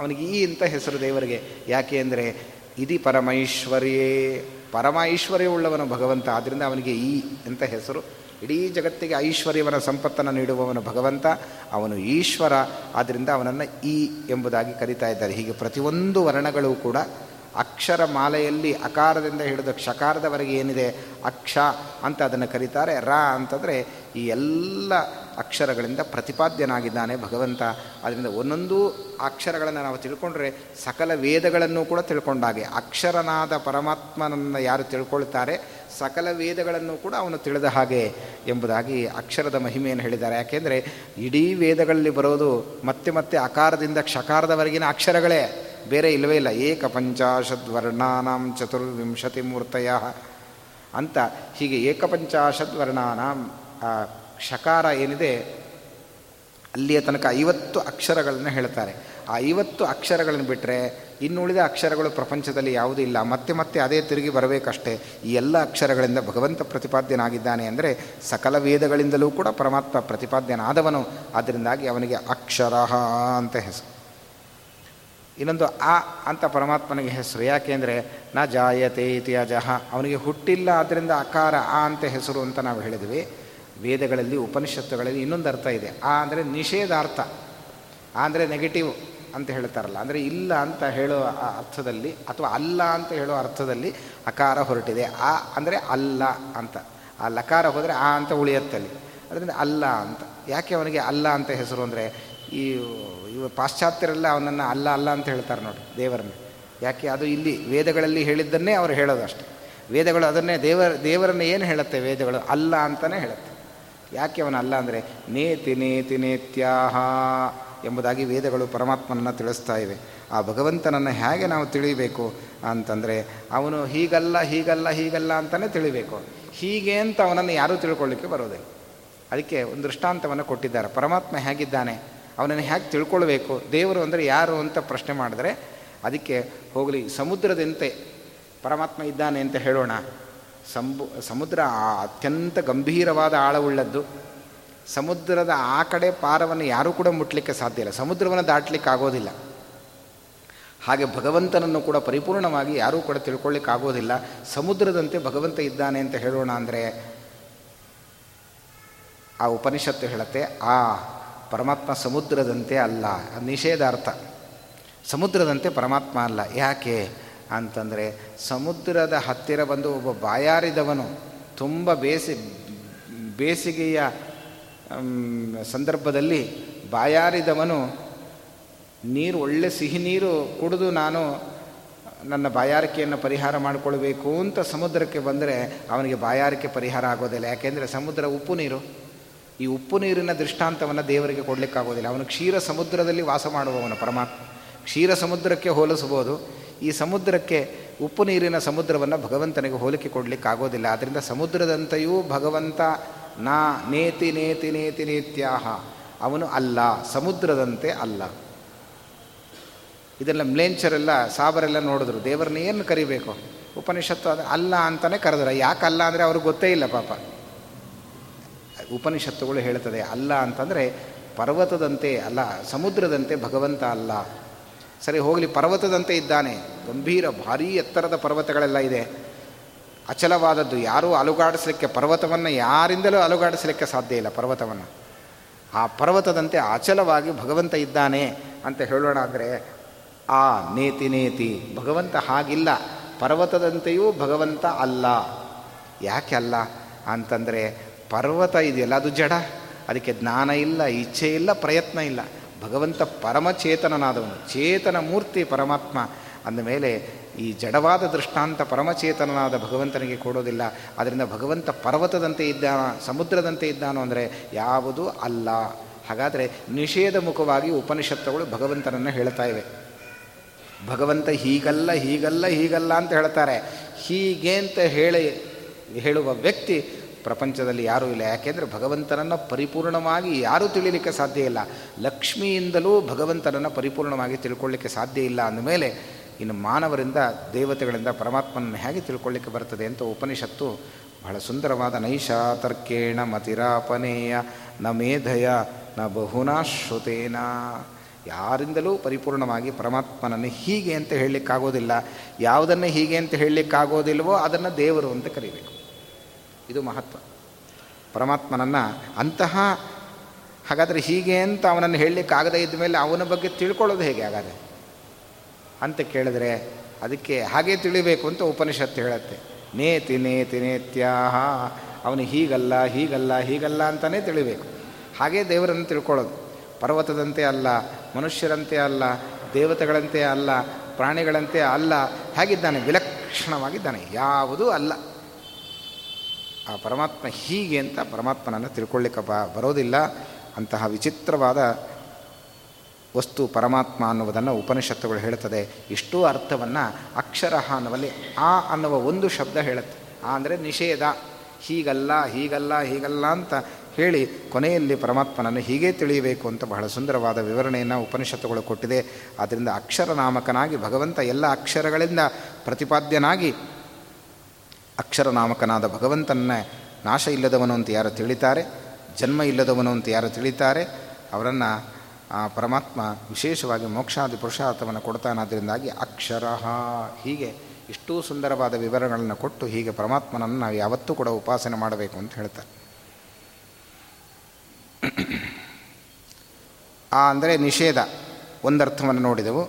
ಅವನಿಗೆ ಈ ಇಂಥ ಹೆಸರು ದೇವರಿಗೆ. ಯಾಕೆ ಅಂದರೆ ಇದಿ ಪರಮೈಶ್ವರ್ಯೇ. ಪರಮ ಉಳ್ಳವನು ಭಗವಂತ. ಆದ್ದರಿಂದ ಅವನಿಗೆ ಈ ಅಂತ ಹೆಸರು. ಇಡೀ ಜಗತ್ತಿಗೆ ಐಶ್ವರ್ಯವನ ಸಂಪತ್ತನ್ನು ನೀಡುವವನು ಭಗವಂತ. ಅವನು ಈಶ್ವರ. ಆದ್ದರಿಂದ ಅವನನ್ನು ಈ ಎಂಬುದಾಗಿ ಕರೀತಾ ಇದ್ದಾರೆ. ಹೀಗೆ ಪ್ರತಿಯೊಂದು ವರ್ಣಗಳು ಕೂಡ ಅಕ್ಷರ ಮಾಲೆಯಲ್ಲಿ ಅಕಾರದಿಂದ ಹಿಡಿದು ಕ್ಷಕಾರದವರೆಗೆ ಏನಿದೆ? ಅಕ್ಷ ಅಂತ ಅದನ್ನು ಕರೀತಾರೆ. ರ ಅಂತಂದರೆ ಈ ಎಲ್ಲ ಅಕ್ಷರಗಳಿಂದ ಪ್ರತಿಪಾದ್ಯನಾಗಿದ್ದಾನೆ ಭಗವಂತ. ಅದರಿಂದ ಒಂದೊಂದು ಅಕ್ಷರಗಳನ್ನು ನಾವು ತಿಳ್ಕೊಂಡ್ರೆ ಸಕಲ ವೇದಗಳನ್ನು ಕೂಡ ತಿಳ್ಕೊಂಡಾಗೆ ಅಕ್ಷರನಾದ ಪರಮಾತ್ಮನನ್ನು ಯಾರು ತಿಳ್ಕೊಳ್ತಾರೆ? ಸಕಲ ವೇದಗಳನ್ನು ಕೂಡ ಅವನು ತಿಳಿದ ಹಾಗೆ ಎಂಬುದಾಗಿ ಅಕ್ಷರದ ಮಹಿಮೆಯನ್ನು ಹೇಳಿದ್ದಾರೆ. ಯಾಕೆಂದರೆ ಇಡೀ ವೇದಗಳಲ್ಲಿ ಬರೋದು ಮತ್ತೆ ಮತ್ತೆ ಅಕಾರದಿಂದ ಕ್ಷಕಾರದವರೆಗಿನ ಅಕ್ಷರಗಳೇ. ಬೇರೆ ಇಲ್ಲವೇ ಇಲ್ಲ. ಏಕ ಪಂಚಾಶದ್ ವರ್ಣಾನಾಂ ಚತುರ್ವಿಂಶತಿ ಮೂರ್ತಯ ಅಂತ ಹೀಗೆ ಏಕಪಂಚಾಶದ್ ವರ್ಣಾನಾಂ ಶಕಾರ ಏನಿದೆ, ಅಲ್ಲಿಯ ತನಕ ಐವತ್ತು ಅಕ್ಷರಗಳನ್ನು ಹೇಳ್ತಾರೆ. ಆ ಐವತ್ತು ಅಕ್ಷರಗಳನ್ನು ಬಿಟ್ಟರೆ ಇನ್ನುಳಿದ ಅಕ್ಷರಗಳು ಪ್ರಪಂಚದಲ್ಲಿ ಯಾವುದೂ ಇಲ್ಲ. ಮತ್ತೆ ಮತ್ತೆ ಅದೇ ತಿರುಗಿ ಬರಬೇಕಷ್ಟೇ. ಈ ಎಲ್ಲ ಅಕ್ಷರಗಳಿಂದ ಭಗವಂತ ಪ್ರತಿಪಾದ್ಯನಾಗಿದ್ದಾನೆ ಅಂದರೆ ಸಕಲ ವೇದಗಳಿಂದಲೂ ಕೂಡ ಪರಮಾತ್ಮ ಪ್ರತಿಪಾದ್ಯನಾದವನು. ಅದರಿಂದಾಗಿ ಅವನಿಗೆ ಅಕ್ಷರ ಅಂತ ಹೆಸರು. ಇನ್ನೊಂದು ಆ ಅಂತ ಪರಮಾತ್ಮನಿಗೆ ಹೆಸರು. ಯಾಕೆಂದರೆ ನ ಜಾಯತೆ ಇತಿ ಅಜಹ ಅವನಿಗೆ ಹುಟ್ಟಿಲ್ಲ ಆದ್ದರಿಂದ ಅಕಾರ ಆ ಅಂತ ಹೆಸರು ಅಂತ ನಾವು ಹೇಳಿದ್ವಿ. ವೇದಗಳಲ್ಲಿ, ಉಪನಿಷತ್ತುಗಳಲ್ಲಿ ಇನ್ನೊಂದು ಅರ್ಥ ಇದೆ. ಆ ಅಂದರೆ ನಿಷೇಧಾರ್ಥ. ಆ ಅಂದರೆ ನೆಗೆಟಿವ್ ಅಂತ ಹೇಳ್ತಾರಲ್ಲ. ಅಂದರೆ ಇಲ್ಲ ಅಂತ ಹೇಳೋ ಅರ್ಥದಲ್ಲಿ ಅಥವಾ ಅಲ್ಲ ಅಂತ ಹೇಳೋ ಅರ್ಥದಲ್ಲಿ ಅಕಾರ ಹೊರಟಿದೆ. ಆ ಅಂದರೆ ಅಲ್ಲ ಅಂತ. ಆ ಲಕಾರ ಹೋದರೆ ಆ ಅಂತ ಉಳಿಯತ್ತಲ್ಲಿ ಅದರಿಂದ ಅಲ್ಲ ಅಂತ. ಯಾಕೆ ಅವನಿಗೆ ಅಲ್ಲ ಅಂತ ಹೆಸರು ಅಂದರೆ ಈ ಇವ ಪಾಶ್ಚಾತ್ಯರೆಲ್ಲ ಅವನನ್ನು ಅಲ್ಲ ಅಲ್ಲ ಅಂತ ಹೇಳ್ತಾರೆ ನೋಡಿ ದೇವರನ್ನು. ಯಾಕೆ ಅದು ಇಲ್ಲಿ ವೇದಗಳಲ್ಲಿ ಹೇಳಿದ್ದನ್ನೇ ಅವರು ಹೇಳೋದು ಅಷ್ಟೆ. ವೇದಗಳು ಅದನ್ನೇ ದೇವರ, ದೇವರನ್ನು ಏನು ಹೇಳುತ್ತೆ ವೇದಗಳು? ಅಲ್ಲ ಅಂತಲೇ ಹೇಳುತ್ತೆ. ಯಾಕೆ ಅವನ ಅಲ್ಲ ಅಂದರೆ ನೇತಿ ನೇತಿ ನೇತ್ಯಾಹ ಎಂಬುದಾಗಿ ವೇದಗಳು ಪರಮಾತ್ಮನನ್ನು ತಿಳಿಸ್ತಾ ಇವೆ. ಆ ಭಗವಂತನನ್ನು ಹೇಗೆ ನಾವು ತಿಳಿಬೇಕು ಅಂತಂದರೆ ಅವನು ಹೀಗಲ್ಲ ಹೀಗಲ್ಲ ಹೀಗಲ್ಲ ಅಂತಲೇ ತಿಳಿಬೇಕು. ಹೀಗೆ ಅಂತ ಅವನನ್ನು ಯಾರೂ ತಿಳ್ಕೊಳ್ಳಿಕ್ಕೆ ಬರೋದಿಲ್ಲ. ಅದಕ್ಕೆ ಒಂದು ದೃಷ್ಟಾಂತವನ್ನು ಕೊಟ್ಟಿದ್ದಾರೆ. ಪರಮಾತ್ಮ ಹೇಗಿದ್ದಾನೆ? ಅವನನ್ನು ಹೇಗೆ ತಿಳ್ಕೊಳ್ಬೇಕು. ದೇವರು ಅಂದರೆ ಯಾರು ಅಂತ ಪ್ರಶ್ನೆ ಮಾಡಿದ್ರೆ ಅದಕ್ಕೆ ಹೋಗಲಿ, ಸಮುದ್ರದಂತೆ ಪರಮಾತ್ಮ ಇದ್ದಾನೆ ಅಂತ ಹೇಳೋಣ. ಸಂಬು, ಸಮುದ್ರ ಅತ್ಯಂತ ಗಂಭೀರವಾದ ಆಳವುಳ್ಳದ್ದು. ಸಮುದ್ರದ ಆ ಕಡೆ ಪಾರವನ್ನು ಯಾರೂ ಕೂಡ ಮುಟ್ಲಿಕ್ಕೆ ಸಾಧ್ಯ ಇಲ್ಲ. ಸಮುದ್ರವನ್ನು ದಾಟ್ಲಿಕ್ಕೆ ಆಗೋದಿಲ್ಲ. ಹಾಗೆ ಭಗವಂತನನ್ನು ಕೂಡ ಪರಿಪೂರ್ಣವಾಗಿ ಯಾರೂ ಕೂಡ ತಿಳ್ಕೊಳ್ಳಿಕ್ಕೆ ಆಗೋದಿಲ್ಲ. ಸಮುದ್ರದಂತೆ ಭಗವಂತ ಇದ್ದಾನೆ ಅಂತ ಹೇಳೋಣ ಅಂದರೆ ಆ ಉಪನಿಷತ್ತು ಹೇಳುತ್ತೆ, ಆ ಪರಮಾತ್ಮ ಸಮುದ್ರದಂತೆ ಅಲ್ಲ. ನಿಷೇಧಾರ್ಥ. ಸಮುದ್ರದಂತೆ ಪರಮಾತ್ಮ ಅಲ್ಲ. ಯಾಕೆ? ಅಂತಂದರೆ ಸಮುದ್ರದ ಹತ್ತಿರ ಬಂದು ಒಬ್ಬ ಬಾಯಾರಿದವನು ತುಂಬ ಬೇಸಿ, ಬೇಸಿಗೆಯ ಸಂದರ್ಭದಲ್ಲಿ ಬಾಯಾರಿದವನು ನೀರು, ಒಳ್ಳೆ ಸಿಹಿ ನೀರು ಕುಡಿದು ನಾನು ನನ್ನ ಬಾಯಾರಿಕೆಯನ್ನು ಪರಿಹಾರ ಮಾಡಿಕೊಳ್ಬೇಕು ಅಂತ ಸಮುದ್ರಕ್ಕೆ ಬಂದರೆ ಅವನಿಗೆ ಬಾಯಾರಿಕೆ ಪರಿಹಾರ ಆಗೋದಿಲ್ಲ. ಯಾಕೆಂದರೆ ಸಮುದ್ರ ಉಪ್ಪು ನೀರು. ಈ ಉಪ್ಪು ನೀರಿನ ದೃಷ್ಟಾಂತವನ್ನು ದೇವರಿಗೆ ಕೊಡಲಿಕ್ಕಾಗೋದಿಲ್ಲ. ಅವನು ಕ್ಷೀರ ಸಮುದ್ರದಲ್ಲಿ ವಾಸ ಮಾಡುವವನು, ಪರಮಾತ್ಮ. ಕ್ಷೀರ ಸಮುದ್ರಕ್ಕೆ ಹೋಲಿಸಬಹುದು. ಈ ಸಮುದ್ರಕ್ಕೆ ಉಪ್ಪು ನೀರಿನ ಸಮುದ್ರವನ್ನು ಭಗವಂತನಿಗೆ ಹೋಲಿಕೆ ಕೊಡಲಿಕ್ಕಾಗೋದಿಲ್ಲ. ಆದ್ದರಿಂದ ಸಮುದ್ರದಂತೆಯೂ ಭಗವಂತ ನಾ ನೇತಿ ನೇತಿ ನೇತಿ ನೇತ್ಯಾಹ. ಅವನು ಅಲ್ಲ, ಸಮುದ್ರದಂತೆ ಅಲ್ಲ. ಇದೆಲ್ಲ ಮ್ಲೇಂಚರೆಲ್ಲ ಸಾಬರೆಲ್ಲ ನೋಡಿದ್ರು. ದೇವರನ್ನ ಏನು ಕರಿಬೇಕು? ಉಪನಿಷತ್ತು ಅದು ಅಲ್ಲ ಅಂತಲೇ ಕರೆದ್ರೆ. ಯಾಕಲ್ಲ ಅಂದರೆ ಅವ್ರಿಗೆ ಗೊತ್ತೇ ಇಲ್ಲ ಪಾಪ. ಉಪನಿಷತ್ತುಗಳು ಹೇಳ್ತದೆ, ಅಲ್ಲ ಅಂತಂದರೆ ಪರ್ವತದಂತೆ ಅಲ್ಲ, ಸಮುದ್ರದಂತೆ ಭಗವಂತ ಅಲ್ಲ. ಸರಿ, ಹೋಗಲಿ, ಪರ್ವತದಂತೆ ಇದ್ದಾನೆ. ಗಂಭೀರ, ಭಾರೀ ಎತ್ತರದ ಪರ್ವತಗಳೆಲ್ಲ ಇದೆ. ಅಚಲವಾದದ್ದು ಯಾರೂ ಅಲುಗಾಡಿಸಲಿಕ್ಕೆ, ಪರ್ವತವನ್ನು ಯಾರಿಂದಲೂ ಅಲುಗಾಡಿಸಲಿಕ್ಕೆ ಸಾಧ್ಯ ಇಲ್ಲ, ಪರ್ವತವನ್ನು. ಆ ಪರ್ವತದಂತೆ ಅಚಲವಾಗಿ ಭಗವಂತ ಇದ್ದಾನೆ ಅಂತ ಹೇಳೋಣ ಅಂದರೆ, ಆ ನೇತಿ ನೇತಿ, ಭಗವಂತ ಹಾಗಿಲ್ಲ. ಪರ್ವತದಂತೆಯೂ ಭಗವಂತ ಅಲ್ಲ. ಯಾಕೆ ಅಲ್ಲ ಅಂತಂದರೆ ಪರ್ವತ ಇದೆಯಲ್ಲ, ಅದು ಜಡ. ಅದಕ್ಕೆ ಜ್ಞಾನ ಇಲ್ಲ, ಇಚ್ಛೆ ಇಲ್ಲ, ಪ್ರಯತ್ನ ಇಲ್ಲ. ಭಗವಂತ ಪರಮಚೇತನನಾದವನು ಚೇತನ ಮೂರ್ತಿ ಪರಮಾತ್ಮ. ಅಂದಮೇಲೆ ಈ ಜಡವಾದ ದೃಷ್ಟಾಂತ ಪರಮಚೇತನನಾದ ಭಗವಂತನಿಗೆ ಕೊಡೋದಿಲ್ಲ. ಅದರಿಂದ ಭಗವಂತ ಪರ್ವತದಂತೆ ಇದ್ದಾನ, ಸಮುದ್ರದಂತೆ ಇದ್ದಾನೋ ಅಂದರೆ ಯಾವುದೂ ಅಲ್ಲ. ಹಾಗಾದರೆ ನಿಷೇಧ ಮುಖವಾಗಿ ಉಪನಿಷತ್ತುಗಳು ಭಗವಂತನನ್ನು ಹೇಳ್ತಾ ಇವೆ. ಭಗವಂತ ಹೀಗಲ್ಲ ಹೀಗಲ್ಲ ಹೀಗಲ್ಲ ಅಂತ ಹೇಳ್ತಾರೆ. ಹೀಗೆ ಅಂತ ಹೇಳಿ, ಹೇಳುವ ವ್ಯಕ್ತಿ ಪ್ರಪಂಚದಲ್ಲಿ ಯಾರೂ ಇಲ್ಲ. ಯಾಕೆಂದರೆ ಭಗವಂತನನ್ನು ಪರಿಪೂರ್ಣವಾಗಿ ಯಾರೂ ತಿಳಿಲಿಕ್ಕೆ ಸಾಧ್ಯ ಇಲ್ಲ. ಲಕ್ಷ್ಮಿಯಿಂದಲೂ ಭಗವಂತನನ್ನು ಪರಿಪೂರ್ಣವಾಗಿ ತಿಳ್ಕೊಳ್ಳಿಕ್ಕೆ ಸಾಧ್ಯ ಇಲ್ಲ ಅಂದಮೇಲೆ ಇನ್ನು ಮಾನವರಿಂದ, ದೇವತೆಗಳಿಂದ, ಪರಮಾತ್ಮನನ್ನು ಹೇಗೆ ತಿಳ್ಕೊಳ್ಳಿಕ್ಕೆ ಬರ್ತದೆ ಅಂತ ಉಪನಿಷತ್ತು ಬಹಳ ಸುಂದರವಾದ ನೈಷಾ ತರ್ಕೇಣ ಮತಿರಾಪನೇಯ ನ ಮೇಧಯ ನ ಬಹುನಾ ಶ್ರುತೇನ ಯಾರಿಂದಲೂ ಪರಿಪೂರ್ಣವಾಗಿ ಪರಮಾತ್ಮನನ್ನು ಹೀಗೆ ಅಂತ ಹೇಳಲಿಕ್ಕಾಗೋದಿಲ್ಲ. ಯಾವುದನ್ನು ಹೀಗೆ ಅಂತ ಹೇಳಲಿಕ್ಕಾಗೋದಿಲ್ವೋ ಅದನ್ನು ದೇವರು ಅಂತ ಕರಿಬೇಕು. ಇದು ಮಹತ್ವ. ಪರಮಾತ್ಮನನ್ನು ಅಂತಹ ಹಾಗಾದರೆ ಹೀಗೆ ಅಂತ ಅವನನ್ನು ಹೇಳಲಿಕ್ಕಾಗದೇ ಇದ್ದ ಮೇಲೆ ಅವನ ಬಗ್ಗೆ ತಿಳ್ಕೊಳ್ಳೋದು ಹೇಗೆ ಹಾಗಾದರೆ? ಅಂತ ಕೇಳಿದ್ರೆ ಅದಕ್ಕೆ ಹಾಗೆ ತಿಳಿಬೇಕು ಅಂತ ಉಪನಿಷತ್ತು ಹೇಳುತ್ತೆ. ನೇತಿ ನೇತಿ ನೇತ್ಯಾಹ, ಅವನು ಹೀಗಲ್ಲ ಹೀಗಲ್ಲ ಹೀಗಲ್ಲ ಅಂತಲೇ ತಿಳಿಬೇಕು. ಹಾಗೆ ದೇವರನ್ನು ತಿಳ್ಕೊಳ್ಳೋದು. ಪರ್ವತದಂತೆ ಅಲ್ಲ, ಮನುಷ್ಯರಂತೆ ಅಲ್ಲ, ದೇವತೆಗಳಂತೆ ಅಲ್ಲ, ಪ್ರಾಣಿಗಳಂತೆ ಅಲ್ಲ, ಹೇಗಿದ್ದಾನೆ, ವಿಲಕ್ಷಣವಾಗಿದ್ದಾನೆ, ಯಾವುದೂ ಅಲ್ಲ. ಆ ಪರಮಾತ್ಮ ಹೀಗೆ ಅಂತ ಪರಮಾತ್ಮನನ್ನು ತಿಳ್ಕೊಳ್ಳಿಕ್ಕೆ ಬ ಬರೋದಿಲ್ಲ. ಅಂತಹ ವಿಚಿತ್ರವಾದ ವಸ್ತು ಪರಮಾತ್ಮ ಅನ್ನುವುದನ್ನು ಉಪನಿಷತ್ತುಗಳು ಹೇಳುತ್ತದೆ. ಇಷ್ಟೂ ಅರ್ಥವನ್ನು ಅಕ್ಷರ ಅನ್ನುವಲ್ಲಿ ಆ ಅನ್ನುವ ಒಂದು ಶಬ್ದ ಹೇಳುತ್ತೆ. ಆ ಅಂದರೆ ನಿಷೇಧ. ಹೀಗಲ್ಲ ಹೀಗಲ್ಲ ಹೀಗಲ್ಲ ಅಂತ ಹೇಳಿ ಕೊನೆಯಲ್ಲಿ ಪರಮಾತ್ಮನನ್ನು ಹೀಗೆ ತಿಳಿಯಬೇಕು ಅಂತ ಬಹಳ ಸುಂದರವಾದ ವಿವರಣೆಯನ್ನು ಉಪನಿಷತ್ತುಗಳು ಕೊಟ್ಟಿದೆ. ಆದ್ದರಿಂದ ಅಕ್ಷರ ನಾಮಕನಾಗಿ ಭಗವಂತ ಎಲ್ಲ ಅಕ್ಷರಗಳಿಂದ ಪ್ರತಿಪಾದ್ಯನಾಗಿ ಅಕ್ಷರ ನಾಮಕನಾದ ಭಗವಂತನ ನಾಶ ಇಲ್ಲದವನು ಅಂತ ಯಾರು ತಿಳಿತಾರೆ, ಜನ್ಮ ಇಲ್ಲದವನು ಅಂತ ಯಾರು ತಿಳಿತಾರೆ, ಅವರನ್ನು ಆ ಪರಮಾತ್ಮ ವಿಶೇಷವಾಗಿ ಮೋಕ್ಷಾದಿ ಪುರುಷಾರ್ಥವನ್ನು ಕೊಡ್ತಾನಾದ್ದರಿಂದಾಗಿ ಅಕ್ಷರ ಹೀಗೆ ಇಷ್ಟೂ ಸುಂದರವಾದ ವಿವರಗಳನ್ನು ಕೊಟ್ಟು ಹೀಗೆ ಪರಮಾತ್ಮನನ್ನು ನಾವು ಯಾವತ್ತೂ ಕೂಡ ಉಪಾಸನೆ ಮಾಡಬೇಕು ಅಂತ ಹೇಳ್ತಾರೆ. ಆ ಅಂದರೆ ನಿಷೇಧ ಒಂದರ್ಥವನ್ನು ನೋಡಿದೆವು.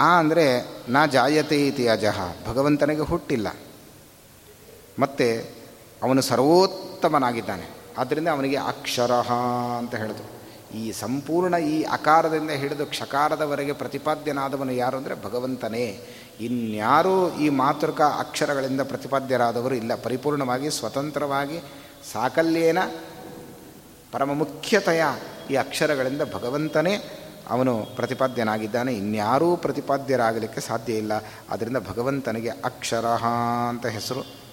ಆ ಅಂದರೆ ನಾ ಜಾಯತೆ ಇತಿ ಅಜಹ ಭಗವಂತನಿಗೆ ಹುಟ್ಟಿಲ್ಲ. ಮತ್ತು ಅವನು ಸರ್ವೋತ್ತಮನಾಗಿದ್ದಾನೆ. ಆದ್ದರಿಂದ ಅವನಿಗೆ ಅಕ್ಷರ ಅಂತ ಹೇಳಿದ್ರು. ಈ ಸಂಪೂರ್ಣ ಈ ಅಕಾರದಿಂದ ಹಿಡಿದು ಕ್ಷಕಾರದವರೆಗೆ ಪ್ರತಿಪಾದ್ಯನಾದವನು ಯಾರು ಅಂದರೆ ಭಗವಂತನೇ. ಇನ್ಯಾರೂ ಈ ಮಾತೃಕ ಅಕ್ಷರಗಳಿಂದ ಪ್ರತಿಪಾದ್ಯರಾದವರು ಇಲ್ಲ. ಪರಿಪೂರ್ಣವಾಗಿ, ಸ್ವತಂತ್ರವಾಗಿ, ಸಾಕಲ್ಯೇನ ಪರಮ ಮುಖ್ಯತೆಯ ಈ ಅಕ್ಷರಗಳಿಂದ ಭಗವಂತನೇ ಅವನು ಪ್ರತಿಪಾದ್ಯನಾಗಿದ್ದಾನೆ. ಇನ್ಯಾರೂ ಪ್ರತಿಪಾದ್ಯರಾಗಲಿಕ್ಕೆ ಸಾಧ್ಯ ಇಲ್ಲ. ಆದ್ದರಿಂದ ಭಗವಂತನಿಗೆ ಅಕ್ಷರ ಅಂತ ಹೆಸರು.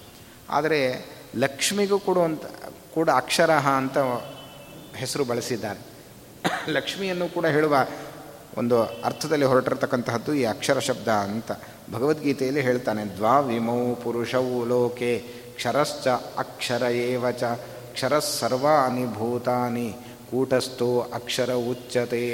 ಆದರೆ ಲಕ್ಷ್ಮಿಗೂ ಕೊಡುವಂಥ ಕೂಡ ಅಕ್ಷರ ಅಂತ ಹೆಸರು ಬಳಸಿದ್ದಾರೆ. ಲಕ್ಷ್ಮಿಯನ್ನು ಕೂಡ ಹೇಳುವ ಒಂದು ಅರ್ಥದಲ್ಲಿ ಹೊರಟಿರ್ತಕ್ಕಂತಹದ್ದು ಈ ಅಕ್ಷರ ಶಬ್ದ ಅಂತ ಭಗವದ್ಗೀತೆಯಲ್ಲಿ ಹೇಳ್ತಾನೆ. ದ್ವಾವಿಮೌ ಪುರುಷವು ಲೋಕೆ, ಕ್ಷರಶ್ಚ ಅಕ್ಷರ ಏವ ಚ, ಕ್ಷರ ಸರ್ವಾನಿ ಭೂತಾನಿ, ಕೂಟಸ್ಥೋ ಅಕ್ಷರ ಉಚ್ಚತೆ.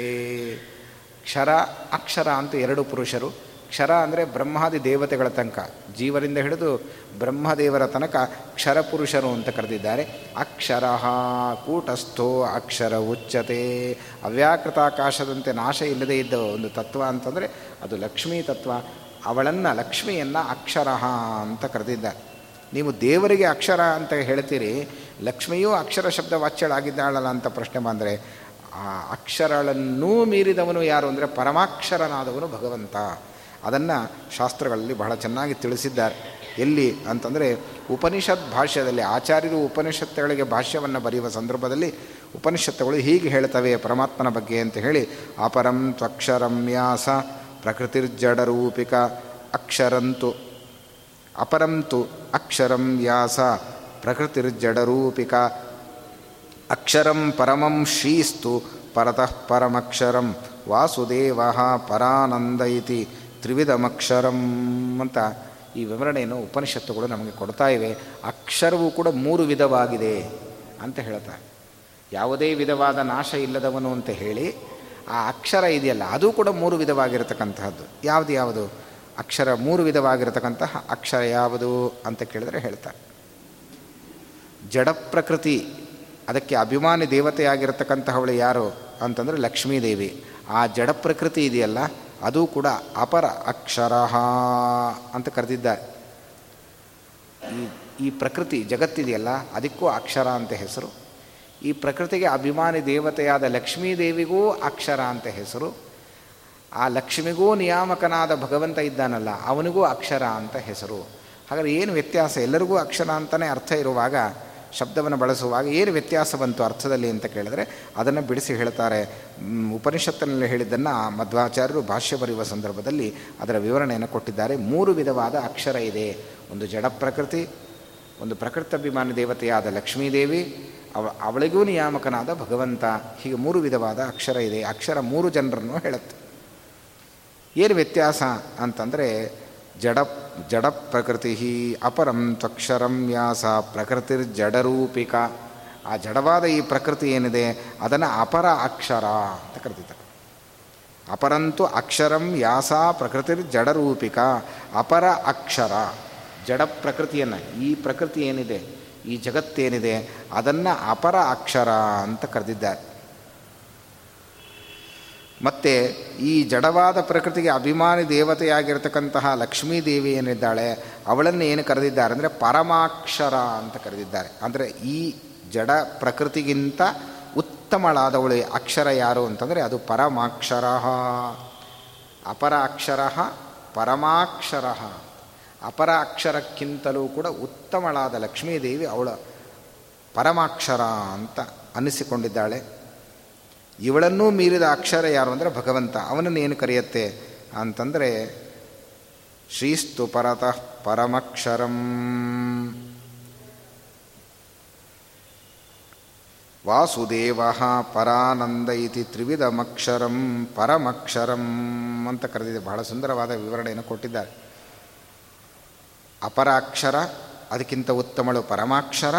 ಕ್ಷರ, ಅಕ್ಷರ ಅಂತ ಎರಡು ಪುರುಷರು. ಕ್ಷರ ಅಂದರೆ ಬ್ರಹ್ಮಾದಿ ದೇವತೆಗಳ ತನಕ. ಜೀವರಿಂದ ಹಿಡಿದು ಬ್ರಹ್ಮದೇವರ ತನಕ ಕ್ಷರಪುರುಷರು ಅಂತ ಕರೆದಿದ್ದಾರೆ. ಅಕ್ಷರ ಕೂಟಸ್ಥೋ ಅಕ್ಷರ ಉಚ್ಚತೆ. ಅವ್ಯಾಕೃತಾಕಾಶದಂತೆ ನಾಶ ಇಲ್ಲದೇ ಇದ್ದ ಒಂದು ತತ್ವ ಅಂತಂದರೆ ಅದು ಲಕ್ಷ್ಮೀ ತತ್ವ. ಅವಳನ್ನು ಲಕ್ಷ್ಮಿಯನ್ನು ಅಕ್ಷರ ಅಂತ ಕರೆದಿದ್ದಾರೆ. ನೀವು ದೇವರಿಗೆ ಅಕ್ಷರ ಅಂತ ಹೇಳ್ತೀರಿ, ಲಕ್ಷ್ಮಿಯೂ ಅಕ್ಷರ ಶಬ್ದ ವಾಚ್ಯಳಾಗಿದ್ದಾಳಲ್ಲ ಅಂತ ಪ್ರಶ್ನೆ ಬಂದರೆ, ಆ ಅಕ್ಷರಗಳನ್ನೂ ಮೀರಿದವನು ಯಾರು ಅಂದರೆ ಪರಮಾಕ್ಷರನಾದವನು ಭಗವಂತ. ಅದನ್ನು ಶಾಸ್ತ್ರಗಳಲ್ಲಿ ಬಹಳ ಚೆನ್ನಾಗಿ ತಿಳಿಸಿದ್ದಾರೆ. ಎಲ್ಲಿ ಅಂತಂದರೆ ಉಪನಿಷತ್ ಭಾಷ್ಯದಲ್ಲಿ ಆಚಾರ್ಯರು ಉಪನಿಷತ್ತುಗಳಿಗೆ ಭಾಷ್ಯವನ್ನು ಬರೆಯುವ ಸಂದರ್ಭದಲ್ಲಿ ಉಪನಿಷತ್ತುಗಳು ಹೀಗೆ ಹೇಳ್ತವೆ ಪರಮಾತ್ಮನ ಬಗ್ಗೆ ಅಂತ ಹೇಳಿ, ಅಪರಂ ತ್ವಕ್ಷರಂ ವ್ಯಾಸ ಪ್ರಕೃತಿರ್ಜಡರೂಪಿಕ ಅಕ್ಷರಂತು. ಅಪರಂತು ಅಕ್ಷರಂ ವ್ಯಾಸ ಪ್ರಕೃತಿರ್ಜಡರೂಪಿಕ ಅಕ್ಷರಂ ಪರಮಂ ಶ್ರೀಸ್ತು ಪರತಃ ಪರಮಕ್ಷರಂ ವಾಸುದೇವ ಪರಾನಂದ ಇತಿ. ತ್ರಿವಿಧಮಕ್ಷರಂ ಅಂತ ಈ ವಿವರಣೆಯನ್ನು ಉಪನಿಷತ್ತುಗಳು ನಮಗೆ ಕೊಡ್ತಾ ಇವೆ. ಅಕ್ಷರವೂ ಕೂಡ ಮೂರು ವಿಧವಾಗಿದೆ ಅಂತ ಹೇಳ್ತಾರೆ. ಯಾವುದೇ ವಿಧವಾದ ನಾಶ ಇಲ್ಲದವನು ಅಂತ ಹೇಳಿ ಆ ಅಕ್ಷರ ಇದೆಯಲ್ಲ, ಅದು ಕೂಡ ಮೂರು ವಿಧವಾಗಿರತಕ್ಕಂತಹದ್ದು. ಯಾವುದು ಯಾವುದು? ಅಕ್ಷರ ಮೂರು ವಿಧವಾಗಿರತಕ್ಕಂತಹ ಅಕ್ಷರ ಯಾವುದು ಅಂತ ಕೇಳಿದ್ರೆ ಹೇಳ್ತಾರೆ. ಜಡ ಪ್ರಕೃತಿ, ಅದಕ್ಕೆ ಅಭಿಮಾನಿ ದೇವತೆಯಾಗಿರತಕ್ಕಂತಹವಳು ಯಾರು ಅಂತಂದರೆ ಲಕ್ಷ್ಮೀದೇವಿ. ಆ ಜಡ ಪ್ರಕೃತಿ ಇದೆಯಲ್ಲ ಅದು ಕೂಡ ಅಪರ ಅಕ್ಷರ ಅಂತ ಕರೆದಿದ್ದಾರೆ. ಈ ಈ ಪ್ರಕೃತಿ ಜಗತ್ತಿದೆಯಲ್ಲ, ಅದಕ್ಕೂ ಅಕ್ಷರ ಅಂತ ಹೆಸರು. ಈ ಪ್ರಕೃತಿಗೆ ಅಭಿಮಾನಿ ದೇವತೆಯಾದ ಲಕ್ಷ್ಮೀದೇವಿಗೂ ಅಕ್ಷರ ಅಂತ ಹೆಸರು. ಆ ಲಕ್ಷ್ಮಿಗೂ ನಿಯಾಮಕನಾದ ಭಗವಂತ ಇದ್ದಾನಲ್ಲ, ಅವನಿಗೂ ಅಕ್ಷರ ಅಂತ ಹೆಸರು. ಹಾಗಾದರೆ ಏನು ವ್ಯತ್ಯಾಸ? ಎಲ್ಲರಿಗೂ ಅಕ್ಷರ ಅಂತಲೇ ಅರ್ಥ ಇರುವಾಗ ಶಬ್ದವನ್ನು ಬಳಸುವಾಗ ಏನು ವ್ಯತ್ಯಾಸ ಬಂತು ಅರ್ಥದಲ್ಲಿ ಅಂತ ಕೇಳಿದ್ರೆ ಅದನ್ನು ಬಿಡಿಸಿ ಹೇಳ್ತಾರೆ. ಉಪನಿಷತ್ತಿನಲ್ಲಿ ಹೇಳಿದ್ದನ್ನು ಮಧ್ವಾಚಾರ್ಯರು ಭಾಷ್ಯ ಬರೆಯುವ ಸಂದರ್ಭದಲ್ಲಿ ಅದರ ವಿವರಣೆಯನ್ನು ಕೊಟ್ಟಿದ್ದಾರೆ. ಮೂರು ವಿಧವಾದ ಅಕ್ಷರ ಇದೆ. ಒಂದು ಜಡ ಪ್ರಕೃತಿ, ಒಂದು ಪ್ರಕೃತಾಭಿಮಾನಿ ದೇವತೆಯಾದ ಲಕ್ಷ್ಮೀದೇವಿ, ಅವ, ಅವಳಿಗೂ ನಿಯಾಮಕನಾದ ಭಗವಂತ. ಹೀಗೆ ಮೂರು ವಿಧವಾದ ಅಕ್ಷರ ಇದೆ. ಅಕ್ಷರ ಮೂರು ಜನರನ್ನು ಹೇಳುತ್ತೆ. ಏನು ವ್ಯತ್ಯಾಸ ಅಂತಂದರೆ ಜಡ ಜಡ ಪ್ರಕೃತಿ ಅಪರಂ ತ್ವಕ್ಷರಂ ವ್ಯಾಸ ಪ್ರಕೃತಿರ್ ಜಡರೂಪಿಕ ಆ ಜಡವಾದ ಈ ಪ್ರಕೃತಿ ಏನಿದೆ, ಅದನ್ನು ಅಪರ ಅಕ್ಷರ ಅಂತ ಕರೆದಿದ್ದಾರೆ ಅಪರಂತು ಅಕ್ಷರಂ ವ್ಯಾಸ ಪ್ರಕೃತಿರ್ ಜಡರೂಪಿಕ ಅಪರ ಅಕ್ಷರ. ಜಡ ಪ್ರಕೃತಿಯನ್ನು ಈ ಪ್ರಕೃತಿ ಏನಿದೆ, ಈ ಜಗತ್ತೇನಿದೆ, ಅದನ್ನು ಅಪರ ಅಕ್ಷರ ಅಂತ ಕರೆದಿದ್ದಾರೆ. ಮತ್ತು ಈ ಜಡವಾದ ಪ್ರಕೃತಿಗೆ ಅಭಿಮಾನಿ ದೇವತೆಯಾಗಿರ್ತಕ್ಕಂತಹ ಲಕ್ಷ್ಮೀ ದೇವಿ ಏನಿದ್ದಾಳೆ, ಅವಳನ್ನು ಏನು ಕರೆದಿದ್ದಾರೆ ಅಂದರೆ ಪರಮಾಕ್ಷರ ಅಂತ ಕರೆದಿದ್ದಾರೆ. ಅಂದರೆ ಈ ಜಡ ಪ್ರಕೃತಿಗಿಂತ ಉತ್ತಮಳಾದವಳು ಅಕ್ಷರ ಯಾರು ಅಂತಂದರೆ ಅದು ಪರಮಾಕ್ಷರ ಅಪರ ಅಕ್ಷರ ಪರಮಾಕ್ಷರ ಅಪರ ಅಕ್ಷರಕ್ಕಿಂತಲೂ ಕೂಡ ಉತ್ತಮಳಾದ ಲಕ್ಷ್ಮೀದೇವಿ ಅವಳ ಪರಮಾಕ್ಷರ ಅಂತ ಅನ್ನಿಸಿಕೊಂಡಿದ್ದಾಳೆ ಇವಳನ್ನೂ ಮೀರಿದ ಅಕ್ಷರ ಯಾರು ಅಂದರೆ ಭಗವಂತ. ಅವನನ್ನು ಏನು ಕರೆಯುತ್ತೆ ಅಂತಂದರೆ, ಶ್ರೀಸ್ತು ಪರತಃ ಪರಮಕ್ಷರಂ. ವಾಸುದೇವ ಪರಾನಂದ ಇತಿ ತ್ರಿವಿಧಮಕ್ಷರಂ ಪರಮಕ್ಷರಂ ಅಂತ ಕರೆದಿದೆ. ಬಹಳ ಸುಂದರವಾದ ವಿವರಣೆಯನ್ನು ಕೊಟ್ಟಿದ್ದಾರೆ. ಅಪರ ಅಕ್ಷರ ಅದಕ್ಕಿಂತ ಉತ್ತಮಳು ಪರಮಾಕ್ಷರ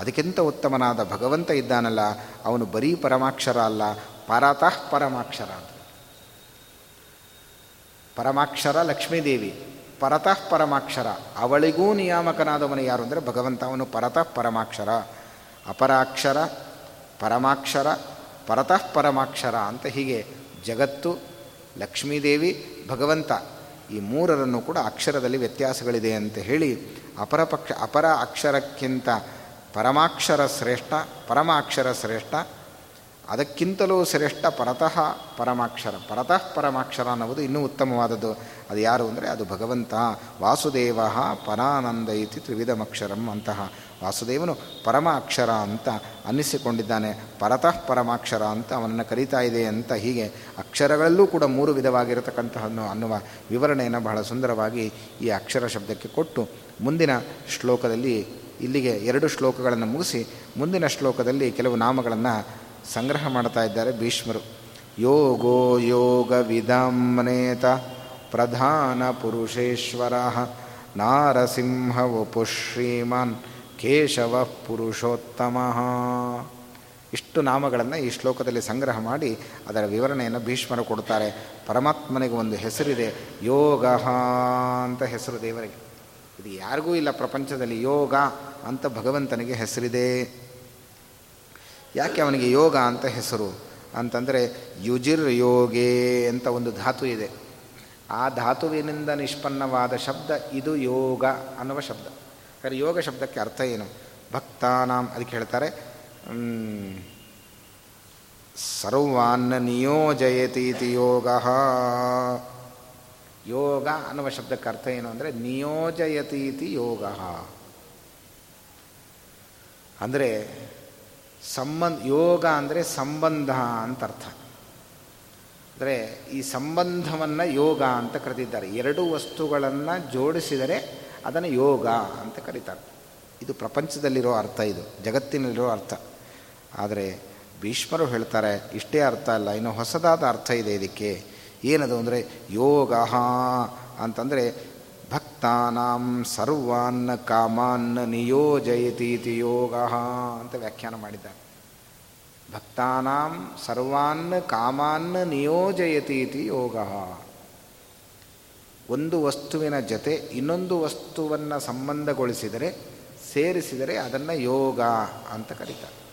ಅದಕ್ಕಿಂತ ಉತ್ತಮನಾದ ಭಗವಂತ ಇದ್ದಾನಲ್ಲ, ಅವನು ಬರೀ ಪರಮಾಕ್ಷರ ಅಲ್ಲ, ಪರತಃ ಪರಮಾಕ್ಷರ ಅಂತ. ಪರಮಾಕ್ಷರ ಲಕ್ಷ್ಮೀದೇವಿ, ಪರತಃ ಪರಮಾಕ್ಷರ. ಅವಳಿಗೂ ನಿಯಾಮಕನಾದವನು ಯಾರು ಅಂದರೆ ಭಗವಂತ, ಅವನು ಪರತಃ ಪರಮಾಕ್ಷರ. ಅಪರಾಕ್ಷರ, ಪರಮಾಕ್ಷರ, ಪರತಃ ಪರಮಾಕ್ಷರ ಅಂತ ಹೀಗೆ ಜಗತ್ತು, ಲಕ್ಷ್ಮೀದೇವಿ, ಭಗವಂತ ಈ ಮೂರರನ್ನು ಕೂಡ ಅಕ್ಷರದಲ್ಲಿ ವ್ಯತ್ಯಾಸಗಳಿದೆ ಅಂತ ಹೇಳಿ ಅಪರ ಪಕ್ಷ ಅಪರ ಅಕ್ಷರಕ್ಕಿಂತ ಪರಮಾಕ್ಷರ ಶ್ರೇಷ್ಠ ಪರಮಾಕ್ಷರ ಶ್ರೇಷ್ಠ, ಅದಕ್ಕಿಂತಲೂ ಶ್ರೇಷ್ಠ ಪರತಃ ಪರಮಾಕ್ಷರ. ಪರತಃ ಪರಮಾಕ್ಷರ ಅನ್ನುವುದು ಇನ್ನೂ ಉತ್ತಮವಾದದ್ದು. ಅದು ಯಾರು ಅಂದರೆ ಅದು ಭಗವಂತ. ವಾಸುದೇವ ಪರಾನಂದ ಇತಿ ತ್ರಿವಿಧಮಕ್ಷರಂ ಅಂತಹ ವಾಸುದೇವನು ಪರಮ ಅಕ್ಷರ ಅಂತ ಅನ್ನಿಸಿಕೊಂಡಿದ್ದಾನೆ. ಪರತಃ ಪರಮಾಕ್ಷರ ಅಂತ ಅವನನ್ನು ಕರೀತಾ ಇದೆ ಅಂತ ಹೀಗೆ ಅಕ್ಷರಗಳಲ್ಲೂ ಕೂಡ ಮೂರು ವಿಧವಾಗಿರತಕ್ಕಂತಹ ಅನ್ನುವ ವಿವರಣೆಯನ್ನು ಬಹಳ ಸುಂದರವಾಗಿ ಈ ಅಕ್ಷರ ಶಬ್ದಕ್ಕೆ ಕೊಟ್ಟು ಮುಂದಿನ ಶ್ಲೋಕದಲ್ಲಿ ಇಲ್ಲಿಗೆ ಎರಡು ಶ್ಲೋಕಗಳನ್ನು ಮುಗಿಸಿ ಮುಂದಿನ ಶ್ಲೋಕದಲ್ಲಿ ಕೆಲವು ನಾಮಗಳನ್ನು ಸಂಗ್ರಹ ಮಾಡ್ತಾ ಇದ್ದಾರೆ ಭೀಷ್ಮರು. ಯೋಗೋ ಯೋಗ ವಿಧಾಮ್ನೇತ ಪ್ರಧಾನ ಪುರುಷೇಶ್ವರ ನಾರಸಿಂಹ ವಪು ಶ್ರೀಮಾನ್ ಕೇಶವ ಪುರುಷೋತ್ತಮ. ಇಷ್ಟು ನಾಮಗಳನ್ನು ಈ ಶ್ಲೋಕದಲ್ಲಿ ಸಂಗ್ರಹ ಮಾಡಿ ಅದರ ವಿವರಣೆಯನ್ನು ಭೀಷ್ಮರು ಕೊಡ್ತಾರೆ. ಪರಮಾತ್ಮನಿಗೆ ಒಂದು ಹೆಸರಿದೆ ಯೋಗ ಅಂತ ಹೆಸರು ದೇವರಿಗೆ. ಇದು ಯಾರಿಗೂ ಇಲ್ಲ ಪ್ರಪಂಚದಲ್ಲಿ ಯೋಗ ಅಂತ ಭಗವಂತನಿಗೆ ಹೆಸರಿದೆ. ಯಾಕೆ ಅವನಿಗೆ ಯೋಗ ಅಂತ ಹೆಸರು? ಅಂತಂದರೆ ಯುಜಿರ್ ಯೋಗೇ ಅಂತ ಒಂದು ಧಾತು ಇದೆ. ಆ ಧಾತುವಿನಿಂದ ನಿಷ್ಪನ್ನವಾದ ಶಬ್ದ ಇದು ಯೋಗ ಅನ್ನುವ ಶಬ್ದ. ಯಾಕಂದರೆ ಯೋಗ ಶಬ್ದಕ್ಕೆ ಅರ್ಥ ಏನು? ಭಕ್ತಾನಾಂ ಅದಕ್ಕೆ ಹೇಳ್ತಾರೆ ಸರ್ವಾನ್ನ ನಿಯೋಜಯತೀತಿ ಯೋಗ. ಯೋಗ ಅನ್ನುವ ಶಬ್ದಕ್ಕೆ ಅರ್ಥ ಏನು ಅಂದರೆ ನಿಯೋಜಯತೀತಿ ಯೋಗ. ಅಂದರೆ ಸಂಬಂಧ ಯೋಗ ಅಂದರೆ ಸಂಬಂಧ ಅಂತ ಅರ್ಥ. ಅಂದರೆ ಈ ಸಂಬಂಧವನ್ನು ಯೋಗ ಅಂತ ಕರೆದಿದ್ದಾರೆ. ಎರಡು ವಸ್ತುಗಳನ್ನು ಜೋಡಿಸಿದರೆ ಅದನ್ನು ಯೋಗ ಅಂತ ಕರೀತಾರೆ. ಇದು ಪ್ರಪಂಚದಲ್ಲಿರೋ ಅರ್ಥ ಇದು, ಜಗತ್ತಿನಲ್ಲಿರೋ ಅರ್ಥ. ಆದರೆ ಭೀಷ್ಮರು ಹೇಳ್ತಾರೆ, ಇಷ್ಟೇ ಅರ್ಥ ಅಲ್ಲ, ಇನ್ನು ಹೊಸದಾದ ಅರ್ಥ ಇದೆ ಇದಕ್ಕೆ. ಏನದು ಅಂದರೆ ಯೋಗ ಅಂತಂದರೆ ಭಕ್ತಾನಾಂ ಸರ್ವಾನ್ನ ಕಾಮಾನ್ ನಿಯೋಜಯತೀತಿ ಯೋಗ ಅಂತ ವ್ಯಾಖ್ಯಾನ ಮಾಡಿದ್ದಾರೆ. ಭಕ್ತಾನಾಂ ಸರ್ವಾನ್ನ ಕಾಮಾನ್ನ ನಿಯೋಜಯತೀತಿ ಯೋಗ. ಒಂದು ವಸ್ತುವಿನ ಜೊತೆ ಇನ್ನೊಂದು ವಸ್ತುವನ್ನು ಸಂಬಂಧಗೊಳಿಸಿದರೆ, ಸೇರಿಸಿದರೆ ಅದನ್ನು ಯೋಗ ಅಂತ ಕರೀತಾರೆ.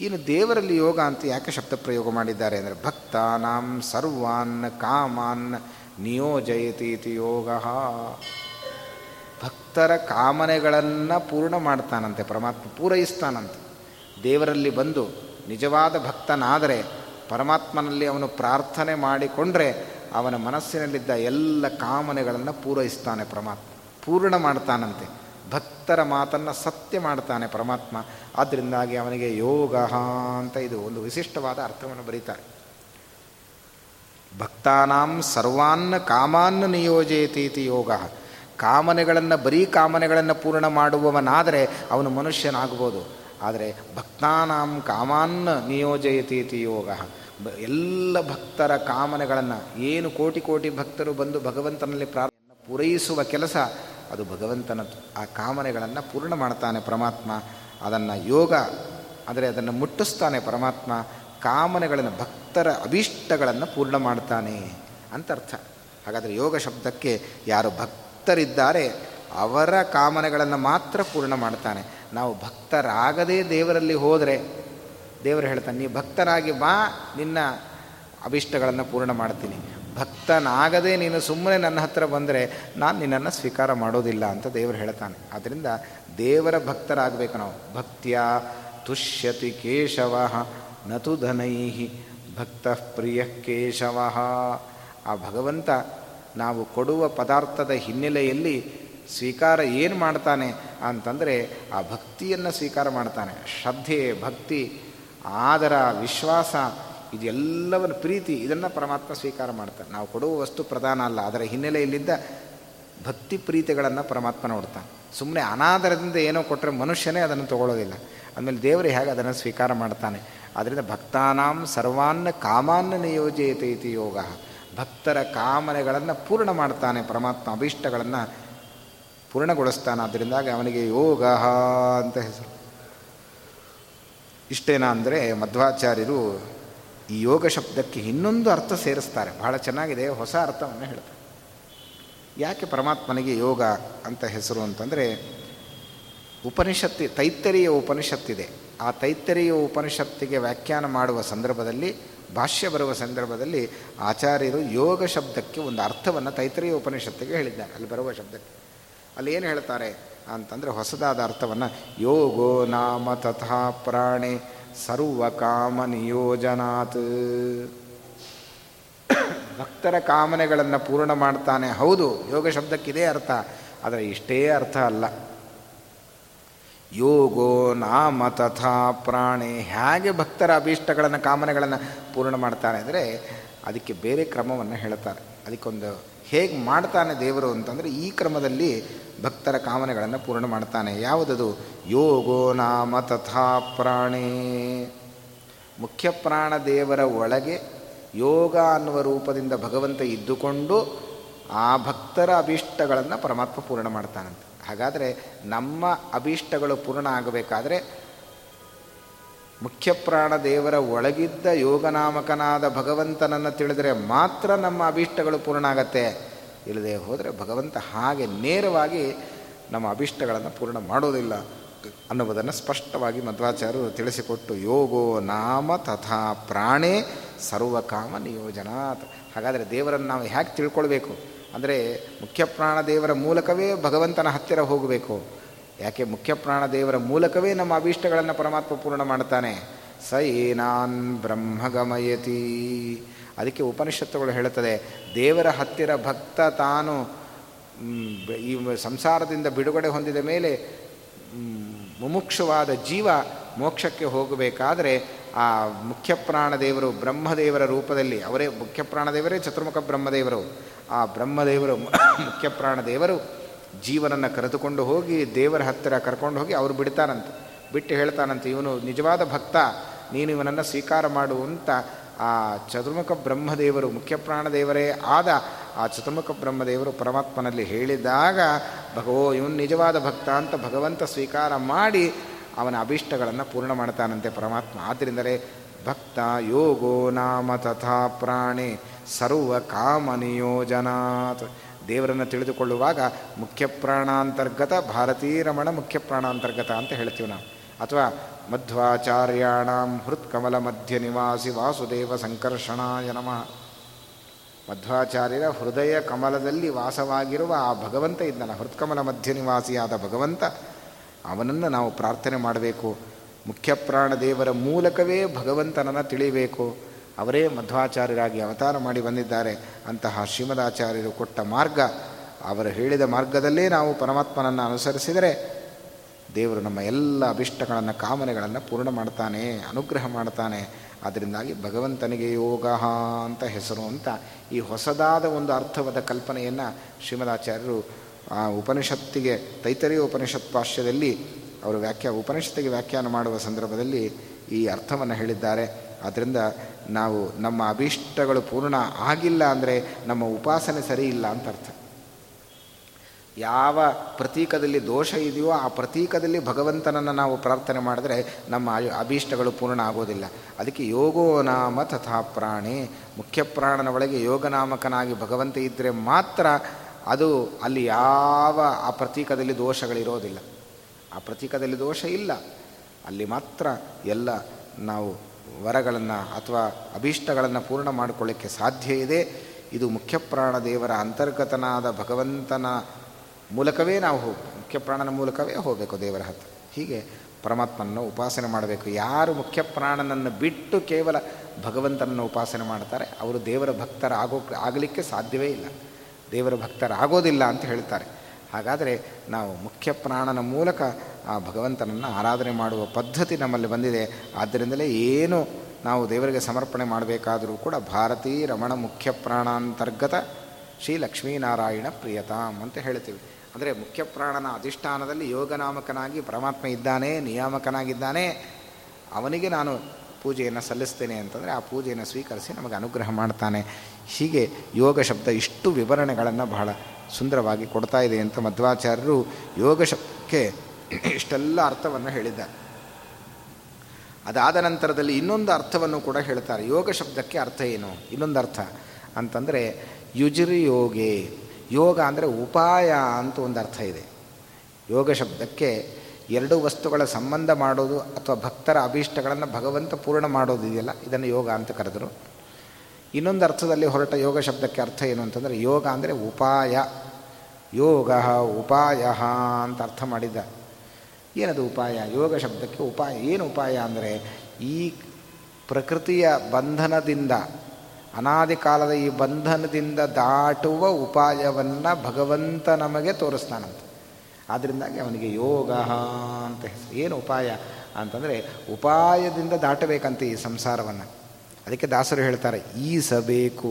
ಇನ್ನು ದೇವರಲ್ಲಿ ಯೋಗ ಅಂತ ಯಾಕೆ ಶಬ್ದ ಪ್ರಯೋಗ ಮಾಡಿದ್ದಾರೆ ಅಂದರೆ ಭಕ್ತಾನಾಂ ಸರ್ವಾನ್ ಕಾಮಾನ್ ನಿಯೋಜಯತೀತಿ ಯೋಗ. ಭಕ್ತರ ಕಾಮನೆಗಳನ್ನು ಪೂರ್ಣ ಮಾಡ್ತಾನಂತೆ, ಪರಮಾತ್ಮ ಪೂರೈಸ್ತಾನಂತೆ. ದೇವರಲ್ಲಿ ಬಂದು ನಿಜವಾದ ಭಕ್ತನಾದರೆ ಪರಮಾತ್ಮನಲ್ಲಿ ಅವನು ಪ್ರಾರ್ಥನೆ ಮಾಡಿಕೊಂಡ್ರೆ ಅವನ ಮನಸ್ಸಿನಲ್ಲಿದ್ದ ಎಲ್ಲ ಕಾಮನೆಗಳನ್ನು ಪೂರೈಸ್ತಾನೆ ಪರಮಾತ್ಮ, ಪೂರ್ಣ ಮಾಡ್ತಾನಂತೆ. ಭಕ್ತರ ಮಾತನ್ನು ಸತ್ಯ ಮಾಡ್ತಾನೆ ಪರಮಾತ್ಮ. ಆದ್ದರಿಂದಾಗಿ ಅವನಿಗೆ ಯೋಗ ಅಂತ ಇದು ಒಂದು ವಿಶಿಷ್ಟವಾದ ಅರ್ಥವನ್ನು ಬರೀತಾರೆ. ಭಕ್ತಾನಾಂ ಸರ್ವಾನ್ನ ಕಾಮಾನ್ನ ನಿಯೋಜಯತೀತಿ ಯೋಗ. ಕಾಮನೆಗಳನ್ನು ಬರೀ ಕಾಮನೆಗಳನ್ನು ಪೂರ್ಣ ಮಾಡುವವನಾದರೆ ಅವನು ಮನುಷ್ಯನಾಗ್ಬೋದು. ಆದರೆ ಭಕ್ತಾನಾಂ ಕಾಮಾನ್ನ ನಿಯೋಜಯತೀತಿ ಯೋಗ. ಎಲ್ಲ ಭಕ್ತರ ಕಾಮನೆಗಳನ್ನು, ಏನು ಕೋಟಿ ಕೋಟಿ ಭಕ್ತರು ಬಂದು ಭಗವಂತನಲ್ಲಿ ಪ್ರಾರ್ಥನೆ ಪೂರೈಸುವ ಕೆಲಸ ಅದು ಭಗವಂತನದ್ದು ಆ ಕಾಮನೆಗಳನ್ನು ಪೂರ್ಣ ಮಾಡ್ತಾನೆ ಪರಮಾತ್ಮ, ಅದನ್ನು ಯೋಗ ಅಂದರೆ ಅದನ್ನು ಮುಟ್ಟಿಸ್ತಾನೆ ಪರಮಾತ್ಮ, ಕಾಮನೆಗಳನ್ನು ಭಕ್ತರ ಅಭೀಷ್ಟಗಳನ್ನು ಪೂರ್ಣ ಮಾಡ್ತಾನೆ ಅಂತ ಅರ್ಥ. ಹಾಗಾದರೆ ಯೋಗ ಶಬ್ದಕ್ಕೆ ಯಾರು ಭಕ್ತರಿದ್ದಾರೆ, ಅವರ ಕಾಮನೆಗಳನ್ನು ಮಾತ್ರ ಪೂರ್ಣ ಮಾಡ್ತಾನೆ. ನಾವು ಭಕ್ತರಾಗದೇ ದೇವರಲ್ಲಿ ಹೋದರೆ, ದೇವರು ಹೇಳ್ತಾನೆ, ನೀ ಭಕ್ತರಾಗಿ ಬಾ, ನಿನ್ನ ಅಭಿಷ್ಟಗಳನ್ನು ಪೂರ್ಣ ಮಾಡ್ತೀನಿ. ಭಕ್ತನಾಗದೆ ನೀನು ಸುಮ್ಮನೆ ನನ್ನ ಹತ್ರ ಬಂದರೆ ನಾನು ನಿನ್ನನ್ನು ಸ್ವೀಕಾರ ಮಾಡೋದಿಲ್ಲ ಅಂತ ದೇವರು ಹೇಳ್ತಾನೆ. ಆದ್ದರಿಂದ ದೇವರ ಭಕ್ತರಾಗಬೇಕು ನಾವು. ಭಕ್ತಿಯ ತುಷ್ಯತಿ ಕೇಶವ ನತು ಧನೈಹಿ, ಭಕ್ತ ಪ್ರಿಯ ಕೇಶವ. ಆ ಭಗವಂತ ನಾವು ಕೊಡುವ ಪದಾರ್ಥದ ಹಿನ್ನೆಲೆಯಲ್ಲಿ ಸ್ವೀಕಾರ ಏನು ಮಾಡ್ತಾನೆ ಅಂತಂದರೆ ಆ ಭಕ್ತಿಯನ್ನು ಸ್ವೀಕಾರ ಮಾಡ್ತಾನೆ. ಶ್ರದ್ಧೆ, ಭಕ್ತಿ, ಆದರ, ವಿಶ್ವಾಸ ಇದೆಲ್ಲವನ್ನು ಪ್ರೀತಿ, ಇದನ್ನು ಪರಮಾತ್ಮ ಸ್ವೀಕಾರ ಮಾಡ್ತಾನೆ. ನಾವು ಕೊಡುವ ವಸ್ತು ಪ್ರಧಾನ ಅಲ್ಲ ಅದರ ಹಿನ್ನೆಲೆಯಲ್ಲಿದ್ದ ಭಕ್ತಿ ಪ್ರೀತಿಗಳನ್ನು ಪರಮಾತ್ಮ ನೋಡ್ತಾನೆ. ಸುಮ್ಮನೆ ಅನಾದರದಿಂದ ಏನೋ ಕೊಟ್ಟರೆ ಮನುಷ್ಯನೇ ಅದನ್ನು ತಗೊಳ್ಳೋದಿಲ್ಲ. ಆಮೇಲೆ ದೇವರು ಹೇಗೆ ಅದನ್ನು ಸ್ವೀಕಾರ ಮಾಡ್ತಾನೆ? ಆದ್ದರಿಂದ ಭಕ್ತಾನಾಂ ಸರ್ವಾನ್ನ ಕಾಮಾನ್ನ ನಿಯೋಜಯತೆ ಇತಿ ಯೋಗ. ಭಕ್ತರ ಕಾಮನೆಗಳನ್ನು ಪೂರ್ಣ ಮಾಡ್ತಾನೆ ಪರಮಾತ್ಮ, ಅಭೀಷ್ಟಗಳನ್ನು ಪೂರ್ಣಗೊಳಿಸ್ತಾನೆ. ಅದರಿಂದಾಗಿ ಅವನಿಗೆ ಯೋಗ ಅಂತ ಹೆಸರು. ಇಷ್ಟೇನಾ ಅಂದರೆ ಮಧ್ವಾಚಾರ್ಯರು ಈ ಯೋಗ ಶಬ್ದಕ್ಕೆ ಇನ್ನೊಂದು ಅರ್ಥ ಸೇರಿಸ್ತಾರೆ. ಬಹಳ ಚೆನ್ನಾಗಿದೆ, ಹೊಸ ಅರ್ಥವನ್ನು ಹೇಳ್ತಾರೆ. ಯಾಕೆ ಪರಮಾತ್ಮನಿಗೆ ಯೋಗ ಅಂತ ಹೆಸರು ಅಂತಂದರೆ, ಉಪನಿಷತ್ತಿ, ತೈತ್ತರಿಯ ಉಪನಿಷತ್ತಿದೆ. ಆ ತೈತ್ತರಿಯ ಉಪನಿಷತ್ತಿಗೆ ವ್ಯಾಖ್ಯಾನ ಮಾಡುವ ಸಂದರ್ಭದಲ್ಲಿ, ಭಾಷ್ಯ ಬರುವ ಸಂದರ್ಭದಲ್ಲಿ ಆಚಾರ್ಯರು ಯೋಗ ಶಬ್ದಕ್ಕೆ ಒಂದು ಅರ್ಥವನ್ನು ತೈತ್ತರಿಯ ಉಪನಿಷತ್ತಿಗೆ ಹೇಳಿದ್ದಾರೆ. ಅಲ್ಲಿ ಬರುವ ಶಬ್ದಕ್ಕೆ. ಅಲ್ಲಿ ಏನು ಹೇಳ್ತಾರೆ ಅಂತಂದರೆ, ಹೊಸದಾದ ಅರ್ಥವನ್ನು ಯೋಗೋ ನಾಮ ತಥಾ ಪ್ರಾಣೆ ಸರ್ವ ಕಾಮ ನಿಯೋಜನಾತ್ ಭಕ್ತರ ಕಾಮನೆಗಳನ್ನು ಪೂರ್ಣ ಮಾಡ್ತಾನೆ. ಹೌದು, ಯೋಗ ಶಬ್ದಕ್ಕಿದೇ ಅರ್ಥ, ಆದರೆ ಇಷ್ಟೇ ಅರ್ಥ ಅಲ್ಲ. ಯೋಗೋ ನಾಮ ತಥಾ ಪ್ರಾಣಿ. ಹೇಗೆ ಭಕ್ತರ ಅಭೀಷ್ಟಗಳನ್ನು, ಕಾಮನೆಗಳನ್ನು ಪೂರ್ಣ ಮಾಡ್ತಾನೆ ಅಂದರೆ, ಅದಕ್ಕೆ ಬೇರೆ ಕ್ರಮವನ್ನು ಹೇಳ್ತಾರೆ. ಅದಕ್ಕೊಂದು ಹೇಗೆ ಮಾಡ್ತಾನೆ ದೇವರು ಅಂತಂದರೆ ಈ ಕ್ರಮದಲ್ಲಿ ಭಕ್ತರ ಕಾಮನೆಗಳನ್ನು ಪೂರ್ಣ ಮಾಡ್ತಾನೆ. ಯಾವುದದು? ಯೋಗೋ ನಾಮ ತಥಾ ಪ್ರಾಣೇ. ಮುಖ್ಯ ಪ್ರಾಣ ದೇವರ ಒಳಗೆ ಯೋಗ ಅನ್ನುವ ರೂಪದಿಂದ ಭಗವಂತ ಇದ್ದುಕೊಂಡು ಆ ಭಕ್ತರ ಅಭೀಷ್ಟಗಳನ್ನು ಪರಮಾತ್ಮ ಪೂರ್ಣ ಮಾಡ್ತಾನಂತೆ. ಹಾಗಾದರೆ ನಮ್ಮ ಅಭೀಷ್ಟಗಳು ಪೂರ್ಣ ಆಗಬೇಕಾದ್ರೆ ಮುಖ್ಯ ಪ್ರಾಣ ದೇವರ ಒಳಗಿದ್ದ ಯೋಗನಾಮಕನಾದ ಭಗವಂತನನ್ನು ತಿಳಿದರೆ ಮಾತ್ರ ನಮ್ಮ ಅಭೀಷ್ಟಗಳು ಪೂರ್ಣ ಆಗತ್ತೆ. ಇಲ್ಲದೆ ಹೋದರೆ ಭಗವಂತ ಹಾಗೆ ನೇರವಾಗಿ ನಮ್ಮ ಅಭೀಷ್ಟಗಳನ್ನು ಪೂರ್ಣ ಮಾಡೋದಿಲ್ಲ ಅನ್ನುವುದನ್ನು ಸ್ಪಷ್ಟವಾಗಿ ಮಧ್ವಾಚಾರ್ಯರು ತಿಳಿಸಿಕೊಟ್ಟು, ಯೋಗೋ ನಾಮ ತಥಾ ಪ್ರಾಣೇ ಸರ್ವಕಾಮ ನಿಯೋಜನಾತ್. ಹಾಗಾದರೆ ದೇವರನ್ನು ನಾವು ಹೇಗೆ ತಿಳ್ಕೊಳ್ಬೇಕು. ಅಂದರೆ ಮುಖ್ಯ ಪ್ರಾಣ ದೇವರ ಮೂಲಕವೇ ಭಗವಂತನ ಹತ್ತಿರ ಹೋಗಬೇಕು. ಯಾಕೆ ಮುಖ್ಯ ಪ್ರಾಣ ದೇವರ ಮೂಲಕವೇ ನಮ್ಮ ಅಭೀಷ್ಟಗಳನ್ನು ಪರಮಾತ್ಮ ಪೂರ್ಣ ಮಾಡ್ತಾನೆ ಸ ಏನಾನ್ ಬ್ರಹ್ಮಗಮಯತಿ. ಅದಕ್ಕೆ ಉಪನಿಷತ್ತುಗಳು ಹೇಳುತ್ತದೆ, ದೇವರ ಹತ್ತಿರ ಭಕ್ತ ತಾನು ಈ ಸಂಸಾರದಿಂದ ಬಿಡುಗಡೆ ಹೊಂದಿದ ಮೇಲೆ ಮುಮುಕ್ಷವಾದ ಜೀವ ಮೋಕ್ಷಕ್ಕೆ ಹೋಗಬೇಕಾದರೆ ಆ ಮುಖ್ಯ ಪ್ರಾಣದೇವರು ಬ್ರಹ್ಮದೇವರ ರೂಪದಲ್ಲಿ, ಅವರೇ ಮುಖ್ಯ ಪ್ರಾಣದೇವರೇ ಚತುರ್ಮುಖ ಬ್ರಹ್ಮದೇವರು. ಆ ಬ್ರಹ್ಮದೇವರು ಮುಖ್ಯ ಪ್ರಾಣದೇವರು ಜೀವನನ್ನು ಕರೆದುಕೊಂಡು ಹೋಗಿ ದೇವರ ಹತ್ತಿರ ಕರ್ಕೊಂಡು ಹೋಗಿ ಅವರು ಬಿಡ್ತಾನಂತೆ ಬಿಟ್ಟು ಹೇಳ್ತಾನಂತೆ ಇವನು ನಿಜವಾದ ಭಕ್ತ, ನೀನು ಇವನನ್ನು ಸ್ವೀಕಾರ ಮಾಡು ಅಂತ ಆ ಚತುರ್ಮುಖ ಬ್ರಹ್ಮದೇವರು, ಮುಖ್ಯ ಪ್ರಾಣದೇವರೇ ಆದ ಆ ಚತುರ್ಮುಖ ಬ್ರಹ್ಮದೇವರು ಪರಮಾತ್ಮನಲ್ಲಿ ಹೇಳಿದಾಗ, ಭಗವೋ, ಇವನು ನಿಜವಾದ ಭಕ್ತ ಅಂತ ಭಗವಂತ ಸ್ವೀಕಾರ ಮಾಡಿ ಅವನ ಅಭೀಷ್ಟಗಳನ್ನು ಪೂರ್ಣ ಮಾಡ್ತಾನಂತೆ ಪರಮಾತ್ಮ. ಆದ್ದರಿಂದಲೇ ಭಕ್ತ ಯೋಗೋ ನಾಮ ತಥಾ ಪ್ರಾಣಿ ಸರ್ವ ಕಾಮ ದೇವರನ್ನು ತಿಳಿದುಕೊಳ್ಳುವಾಗ ಮುಖ್ಯ ಪ್ರಾಣಾಂತರ್ಗತ ಭಾರತೀರಮಣ ಮುಖ್ಯ ಪ್ರಾಣಾಂತರ್ಗತ ಅಂತ ಹೇಳ್ತೀವಿ ನಾವು. ಅಥವಾ ಮಧ್ವಾಚಾರ್ಯಾಣ ಹೃತ್ಕಮಲ ಮಧ್ಯ ನಿವಾಸಿ ವಾಸುದೇವ ಸಂಕರ್ಷಣಾಯ ನಮಃ. ಮಧ್ವಾಚಾರ್ಯರ ಹೃದಯ ಕಮಲದಲ್ಲಿ ವಾಸವಾಗಿರುವ ಆ ಭಗವಂತ ಇದ್ದನ. ಹೃತ್ಕಮಲ ಮಧ್ಯ ನಿವಾಸಿಯಾದ ಭಗವಂತ, ಅವನನ್ನು ನಾವು ಪ್ರಾರ್ಥನೆ ಮಾಡಬೇಕು. ಮುಖ್ಯ ಪ್ರಾಣ ದೇವರ ಮೂಲಕವೇ ಭಗವಂತನನ್ನು ತಿಳಿಬೇಕು. ಅವರೇ ಮಧ್ವಾಚಾರ್ಯರಾಗಿ ಅವತಾರ ಮಾಡಿ ಬಂದಿದ್ದಾರೆ. ಅಂತಹ ಶ್ರೀಮದಾಚಾರ್ಯರು ಕೊಟ್ಟ ಮಾರ್ಗ, ಅವರು ಹೇಳಿದ ಮಾರ್ಗದಲ್ಲೇ ನಾವು ಪರಮಾತ್ಮನನ್ನು ಅನುಸರಿಸಿದರೆ ದೇವರು ನಮ್ಮ ಎಲ್ಲ ಅಭಿಷ್ಟಗಳನ್ನು, ಕಾಮನೆಗಳನ್ನು ಪೂರ್ಣ ಮಾಡ್ತಾನೆ, ಅನುಗ್ರಹ ಮಾಡ್ತಾನೆ. ಅದರಿಂದಾಗಿ ಭಗವಂತನಿಗೆ ಯೋಗ ಅಂತ ಹೆಸರು ಅಂತ ಈ ಹೊಸದಾದ ಒಂದು ಅರ್ಥವಾದ ಕಲ್ಪನೆಯನ್ನು ಶ್ರೀಮದಾಚಾರ್ಯರು ಆ ಉಪನಿಷತ್ತಿಗೆ, ತೈತರಿಯ ಉಪನಿಷತ್ ಪಾಶ್ಯದಲ್ಲಿ, ಅವರು ವ್ಯಾಖ್ಯಾ, ಉಪನಿಷತ್ತಿಗೆ ವ್ಯಾಖ್ಯಾನ ಮಾಡುವ ಸಂದರ್ಭದಲ್ಲಿ ಈ ಅರ್ಥವನ್ನು ಹೇಳಿದ್ದಾರೆ. ಆದ್ದರಿಂದ ನಾವು ನಮ್ಮ ಅಭೀಷ್ಟಗಳು ಪೂರ್ಣ ಆಗಿಲ್ಲ ಅಂದರೆ ನಮ್ಮ ಉಪಾಸನೆ ಸರಿ ಇಲ್ಲ ಅಂತ ಅರ್ಥ. ಯಾವ ಪ್ರತೀಕದಲ್ಲಿ ದೋಷ ಇದೆಯೋ ಆ ಪ್ರತೀಕದಲ್ಲಿ ಭಗವಂತನನ್ನು ನಾವು ಪ್ರಾರ್ಥನೆ ಮಾಡಿದ್ರೆ ನಮ್ಮ ಅಭೀಷ್ಟಗಳು ಪೂರ್ಣ ಆಗೋದಿಲ್ಲ. ಅದಕ್ಕೆ ಯೋಗೋ ನಾಮ ತಥಾ ಪ್ರಾಣಿ. ಮುಖ್ಯ ಪ್ರಾಣನ ಒಳಗೆ ಯೋಗನಾಮಕನಾಗಿ ಭಗವಂತ ಇದ್ದರೆ ಮಾತ್ರ ಅದು ಅಲ್ಲಿ ಯಾವ ಆ ಪ್ರತೀಕದಲ್ಲಿ ದೋಷಗಳಿರೋದಿಲ್ಲ. ಆ ಪ್ರತೀಕದಲ್ಲಿ ದೋಷ ಇಲ್ಲ. ಅಲ್ಲಿ ಮಾತ್ರ ಎಲ್ಲ ನಾವು ವರಗಳನ್ನು ಅಥವಾ ಅಭೀಷ್ಟಗಳನ್ನು ಪೂರ್ಣ ಮಾಡಿಕೊಳ್ಳಿಕ್ಕೆ ಸಾಧ್ಯ ಇದೆ. ಇದು ಮುಖ್ಯ ಪ್ರಾಣ ದೇವರ ಅಂತರ್ಗತನಾದ ಭಗವಂತನ ಮೂಲಕವೇ ನಾವು ಹೋಗಿ ಮುಖ್ಯ ಪ್ರಾಣನ ಮೂಲಕವೇ ಹೋಗಬೇಕು ದೇವರ ಹತ್ರ. ಹೀಗೆ ಪರಮಾತ್ಮನನ್ನು ಉಪಾಸನೆ ಮಾಡಬೇಕು. ಯಾರು ಮುಖ್ಯ ಪ್ರಾಣನನ್ನು ಬಿಟ್ಟು ಕೇವಲ ಭಗವಂತನನ್ನು ಉಪಾಸನೆ ಮಾಡ್ತಾರೆ, ಅವರು ದೇವರ ಭಕ್ತರಾಗೋ, ಆಗಲಿಕ್ಕೆ ಸಾಧ್ಯವೇ ಇಲ್ಲ. ದೇವರ ಭಕ್ತರಾಗೋದಿಲ್ಲ ಅಂತ ಹೇಳ್ತಾರೆ. ಹಾಗಾದರೆ ನಾವು ಮುಖ್ಯ ಪ್ರಾಣನ ಮೂಲಕ ಆ ಭಗವಂತನನ್ನು ಆರಾಧನೆ ಮಾಡುವ ಪದ್ಧತಿ ನಮ್ಮಲ್ಲಿ ಬಂದಿದೆ. ಆದ್ದರಿಂದಲೇ ಏನು ನಾವು ದೇವರಿಗೆ ಸಮರ್ಪಣೆ ಮಾಡಬೇಕಾದರೂ ಕೂಡ ಭಾರತೀ ರಮಣ ಮುಖ್ಯ ಪ್ರಾಣಾಂತರ್ಗತ ಶ್ರೀ ಲಕ್ಷ್ಮೀನಾರಾಯಣ ಪ್ರಿಯತಾಮ್ ಅಂತ ಹೇಳ್ತೀವಿ. ಅಂದರೆ ಮುಖ್ಯ ಪ್ರಾಣನ ಅಧಿಷ್ಠಾನದಲ್ಲಿ ಯೋಗನಾಮಕನಾಗಿ ಪರಮಾತ್ಮ ಇದ್ದಾನೆ, ನಿಯಾಮಕನಾಗಿದ್ದಾನೆ. ಅವನಿಗೆ ನಾನು ಪೂಜೆಯನ್ನು ಸಲ್ಲಿಸ್ತೇನೆ ಅಂತಂದರೆ ಆ ಪೂಜೆಯನ್ನು ಸ್ವೀಕರಿಸಿ ನಮಗೆ ಅನುಗ್ರಹ ಮಾಡ್ತಾನೆ. ಹೀಗೆ ಯೋಗ ಶಬ್ದ ಇಷ್ಟು ವಿವರಣೆಗಳನ್ನು ಬಹಳ ಸುಂದರವಾಗಿ ಕೊಡ್ತಾ ಇದೆ ಅಂತ ಮಧ್ವಾಚಾರ್ಯರು ಯೋಗ ಶಬ್ದಕ್ಕೆ ಇಷ್ಟೆಲ್ಲ ಅರ್ಥವನ್ನು ಹೇಳಿದ್ದಾರೆ. ಅದಾದ ನಂತರದಲ್ಲಿ ಇನ್ನೊಂದು ಅರ್ಥವನ್ನು ಕೂಡ ಹೇಳ್ತಾರೆ. ಯೋಗ ಶಬ್ದಕ್ಕೆ ಅರ್ಥ ಏನು? ಇನ್ನೊಂದು ಅರ್ಥ ಅಂತಂದರೆ ಯುಜಿರಿ ಯೋಗೆ. ಯೋಗ ಅಂದರೆ ಉಪಾಯ ಅಂತ ಒಂದು ಅರ್ಥ ಇದೆ. ಯೋಗ ಶಬ್ದಕ್ಕೆ ಎರಡು ವಸ್ತುಗಳ ಸಂಬಂಧ ಮಾಡೋದು ಅಥವಾ ಭಕ್ತರ ಅಭೀಷ್ಟಗಳನ್ನು ಭಗವಂತ ಪೂರ್ಣ ಮಾಡೋದು ಇದೆಯಲ್ಲ? ಇದನ್ನು ಯೋಗ ಅಂತ ಕರೆದರು. ಇನ್ನೊಂದು ಅರ್ಥದಲ್ಲಿ ಹೊರಟ ಯೋಗ ಶಬ್ದಕ್ಕೆ ಅರ್ಥ ಏನು ಅಂತಂದರೆ, ಯೋಗ ಅಂದರೆ ಉಪಾಯ. ಯೋಗ ಉಪಾಯ ಅಂತ ಅರ್ಥ ಮಾಡಿದ್ದ. ಏನದು ಉಪಾಯ? ಯೋಗ ಶಬ್ದಕ್ಕೆ ಉಪಾಯ. ಏನು ಉಪಾಯ ಅಂದರೆ, ಈ ಪ್ರಕೃತಿಯ ಬಂಧನದಿಂದ, ಅನಾದಿ ಕಾಲದ ಈ ಬಂಧನದಿಂದ ದಾಟುವ ಉಪಾಯವನ್ನು ಭಗವಂತ ನಮಗೆ ತೋರಿಸ್ತಾನಂತ. ಆದ್ದರಿಂದಾಗಿ ಅವನಿಗೆ ಯೋಗ ಅಂತ ಹೆಸರು. ಏನು ಉಪಾಯ ಅಂತಂದರೆ, ಉಪಾಯದಿಂದ ದಾಟಬೇಕಂತೆ ಈ ಸಂಸಾರವನ್ನು. ಅದಕ್ಕೆ ದಾಸರು ಹೇಳ್ತಾರೆ, ಈಸಬೇಕು,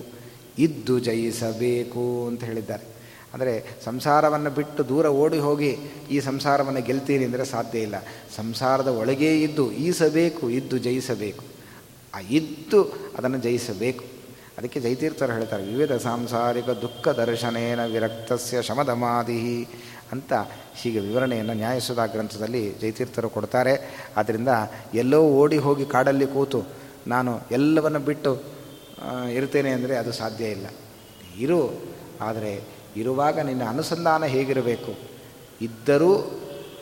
ಇದ್ದು ಜಯಿಸಬೇಕು ಅಂತ ಹೇಳಿದ್ದಾರೆ. ಅಂದರೆ ಸಂಸಾರವನ್ನು ಬಿಟ್ಟು ದೂರ ಓಡಿ ಹೋಗಿ ಈ ಸಂಸಾರವನ್ನು ಗೆಲ್ತೀನಿ ಅಂದರೆ ಸಾಧ್ಯ ಇಲ್ಲ. ಸಂಸಾರದ ಒಳಗೇ ಇದ್ದು ಈಸಬೇಕು, ಇದ್ದು ಜಯಿಸಬೇಕು. ಆ ಇದ್ದು ಅದನ್ನು ಜಯಿಸಬೇಕು. ಅದಕ್ಕೆ ಜೈತೀರ್ಥರು ಹೇಳ್ತಾರೆ, ವಿವಿಧ ಸಾಂಸಾರಿಕ ದುಃಖ ದರ್ಶನೇನ ವಿರಕ್ತಸ್ಯ ಶಮದಮಾದಿ ಅಂತ ಹೀಗೆ ವಿವರಣೆಯನ್ನು ನ್ಯಾಯಸುಧಾ ಗ್ರಂಥದಲ್ಲಿ ಜೈತೀರ್ಥರು ಕೊಡ್ತಾರೆ. ಆದ್ದರಿಂದ ಎಲ್ಲೋ ಓಡಿ ಹೋಗಿ ಕಾಡಲ್ಲಿ ಕೂತು ನಾನು ಎಲ್ಲವನ್ನು ಬಿಟ್ಟು ಇರ್ತೇನೆ ಅಂದರೆ ಅದು ಸಾಧ್ಯ ಇಲ್ಲ. ಇರು, ಆದರೆ ಇರುವಾಗ ನಿನ್ನ ಅನುಸಂಧಾನ ಹೇಗಿರಬೇಕು? ಇದ್ದರೂ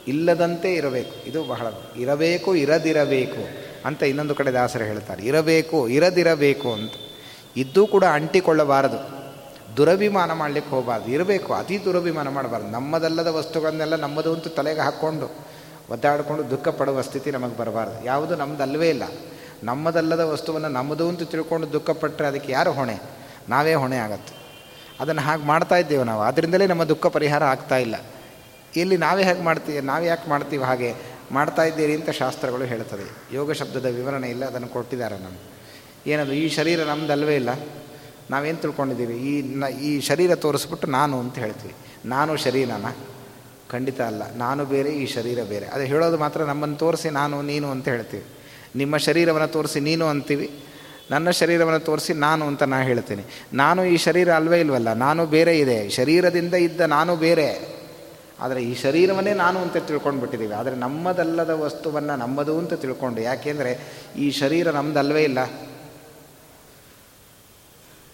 ಇಲ್ಲದಂತೆ ಇರಬೇಕು. ಇದು ಬಹಳ ಇರಬೇಕು, ಇರದಿರಬೇಕು ಅಂತ ಇನ್ನೊಂದು ಕಡೆ ದಾಸರು ಹೇಳ್ತಾರೆ. ಇರಬೇಕು, ಇರದಿರಬೇಕು ಅಂತ. ಇದ್ದೂ ಕೂಡ ಅಂಟಿಕೊಳ್ಳಬಾರದು. ದುರಭಿಮಾನ ಮಾಡಲಿಕ್ಕೆ ಹೋಗಬಾರ್ದು. ಇರಬೇಕು, ಅತಿ ದುರಭಿಮಾನ ಮಾಡಬಾರ್ದು. ನಮ್ಮದಲ್ಲದ ವಸ್ತುಗಳನ್ನೆಲ್ಲ ನಮ್ಮದು ಅಂತೂ ತಲೆಗೆ ಹಾಕ್ಕೊಂಡು ಒದ್ದಾಡಿಕೊಂಡು ದುಃಖ ಪಡುವ ಸ್ಥಿತಿ ನಮಗೆ ಬರಬಾರ್ದು. ಯಾವುದು ನಮ್ಮದಲ್ಲವೇ ಇಲ್ಲ. ನಮ್ಮದಲ್ಲದ ವಸ್ತುವನ್ನು ನಮ್ಮದು ಅಂತ ತಿಳ್ಕೊಂಡು ದುಃಖಪಟ್ಟರೆ ಅದಕ್ಕೆ ಯಾರು ಹೊಣೆ? ನಾವೇ ಹೊಣೆ ಆಗತ್ತೆ. ಅದನ್ನು ಹಾಗೆ ಮಾಡ್ತಾ ಇದ್ದೇವೆ ನಾವು. ಅದರಿಂದಲೇ ನಮ್ಮ ದುಃಖ ಪರಿಹಾರ ಆಗ್ತಾ ಇಲ್ಲ. ಇಲ್ಲಿ ನಾವೇ ಹೇಗೆ ಮಾಡ್ತೀವಿ, ನಾವು ಯಾಕೆ ಮಾಡ್ತೀವಿ ಹಾಗೆ ಮಾಡ್ತಾ ಇದ್ದೀರಿ ಅಂತ ಶಾಸ್ತ್ರಗಳು ಹೇಳ್ತದೆ. ಯೋಗ ಶಬ್ದದ ವಿವರಣೆ ಇಲ್ಲ, ಅದನ್ನು ಕೊಟ್ಟಿದ್ದಾರೆ ನಮಗೆ. ಏನದು, ಈ ಶರೀರ ನಮ್ಮದಲ್ವೇ ಇಲ್ಲ? ನಾವೇನು ತಿಳ್ಕೊಂಡಿದ್ದೀವಿ? ಈ ನ, ಈ ಶರೀರ ತೋರಿಸ್ಬಿಟ್ಟು ನಾನು ಅಂತ ಹೇಳ್ತೀವಿ. ನಾನು ಶರೀರನ? ಖಂಡಿತ ಅಲ್ಲ. ನಾನು ಬೇರೆ, ಈ ಶರೀರ ಬೇರೆ. ಅದು ಹೇಳೋದು ಮಾತ್ರ ನಮ್ಮನ್ನು ತೋರಿಸಿ ನಾನು, ನೀನು ಅಂತ ಹೇಳ್ತೀವಿ. ನಿಮ್ಮ ಶರೀರವನ್ನು ತೋರಿಸಿ ನೀನು ಅಂತೀವಿ. ನನ್ನ ಶರೀರವನ್ನು ತೋರಿಸಿ ನಾನು ಅಂತ ನಾನು ಹೇಳ್ತೀನಿ. ನಾನು ಈ ಶರೀರ ಅಲ್ವೇ ಇಲ್ವಲ್ಲ, ನಾನು ಬೇರೆ ಇದೆ. ಶರೀರದಿಂದ ಇದ್ದ ನಾನು ಬೇರೆ. ಆದರೆ ಈ ಶರೀರವನ್ನೇ ನಾನು ಅಂತ ತಿಳ್ಕೊಂಡು ಬಿಟ್ಟಿದ್ದೀವಿ ಆದರೆ ನಮ್ಮದಲ್ಲದ ವಸ್ತುವನ್ನು ನಮ್ಮದು ಅಂತ ತಿಳ್ಕೊಂಡು, ಯಾಕೆಂದರೆ ಈ ಶರೀರ ನಮ್ಮದಲ್ವೇ ಇಲ್ಲ.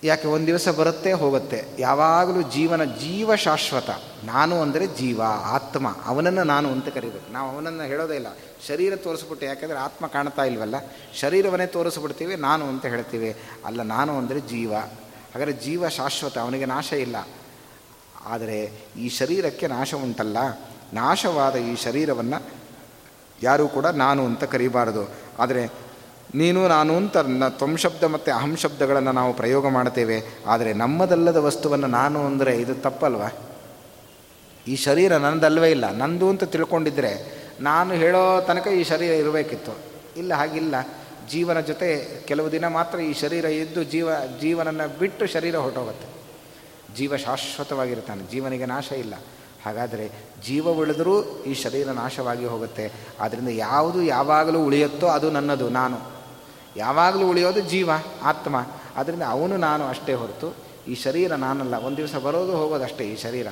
ಯಾಕೆ ಒಂದು ದಿವಸ ಬರುತ್ತೆ, ಹೋಗುತ್ತೆ. ಯಾವಾಗಲೂ ಜೀವನ ಜೀವ ಶಾಶ್ವತ ನಾನು ಅಂದರೆ ಜೀವ, ಆತ್ಮ. ಅವನನ್ನು ನಾನು ಅಂತ ಕರಿಬೇಕು. ನಾವು ಅವನನ್ನು ಹೇಳೋದೇ ಇಲ್ಲ. ಶರೀರ ತೋರಿಸ್ಬಿಟ್ಟು, ಯಾಕೆಂದರೆ ಆತ್ಮ ಕಾಣ್ತಾ ಇಲ್ವಲ್ಲ? ಶರೀರವನ್ನೇ ತೋರಿಸ್ಬಿಡ್ತೀವಿ, ನಾನು ಅಂತ ಹೇಳ್ತೀವಿ. ಅಲ್ಲ, ನಾನು ಅಂದರೆ ಜೀವ. ಹಾಗಾದರೆ ಜೀವ ಶಾಶ್ವತ ಅವನಿಗೆ ನಾಶ ಇಲ್ಲ. ಆದರೆ ಈ ಶರೀರಕ್ಕೆ ನಾಶ ಉಂಟಲ್ಲ? ನಾಶವಾದ ಈ ಶರೀರವನ್ನು ಯಾರೂ ಕೂಡ ನಾನು ಅಂತ ಕರೀಬಾರದು. ಆದರೆ ನೀನು, ನಾನು ಅಂತ ತ್ವಂ ಶಬ್ದ ಮತ್ತು ಅಹಂ ಶಬ್ದಗಳನ್ನು ನಾವು ಪ್ರಯೋಗ ಮಾಡ್ತೇವೆ. ಆದರೆ ನಮ್ಮದಲ್ಲದ ವಸ್ತುವನ್ನು ನಾನು ಅಂದರೆ ಇದು ತಪ್ಪಲ್ವ? ಈ ಶರೀರ ನನ್ನದಲ್ವೇ ಇಲ್ಲ. ನಂದು ಅಂತ ತಿಳ್ಕೊಂಡಿದ್ದರೆ ನಾನು ಹೇಳೋ ತನಕ ಈ ಶರೀರ ಇರಬೇಕಿತ್ತು. ಇಲ್ಲ, ಹಾಗಿಲ್ಲ. ಜೀವನ ಜೊತೆ ಕೆಲವು ದಿನ ಮಾತ್ರ ಈ ಶರೀರ ಇದ್ದು ಜೀವ, ಜೀವನನ್ನು ಬಿಟ್ಟು ಶರೀರ ಹೊರಟೋಗುತ್ತೆ. ಜೀವ ಶಾಶ್ವತವಾಗಿರ್ತಾನೆ ಜೀವನಿಗೆ ನಾಶ ಇಲ್ಲ. ಹಾಗಾದರೆ ಜೀವ ಉಳಿದರೂ ಈ ಶರೀರ ನಾಶವಾಗಿ ಹೋಗುತ್ತೆ. ಆದ್ದರಿಂದ ಯಾವುದು ಯಾವಾಗಲೂ ಉಳಿಯುತ್ತೋ ಅದು ನನ್ನದು, ನಾನು. ಯಾವಾಗಲೂ ಉಳಿಯೋದು ಜೀವ, ಆತ್ಮ. ಆದ್ದರಿಂದ ಅವನು ನಾನು ಅಷ್ಟೇ ಹೊರತು ಈ ಶರೀರ ನಾನಲ್ಲ. ಒಂದು ದಿವಸ ಬರೋದು ಹೋಗೋದು ಅಷ್ಟೇ ಈ ಶರೀರ.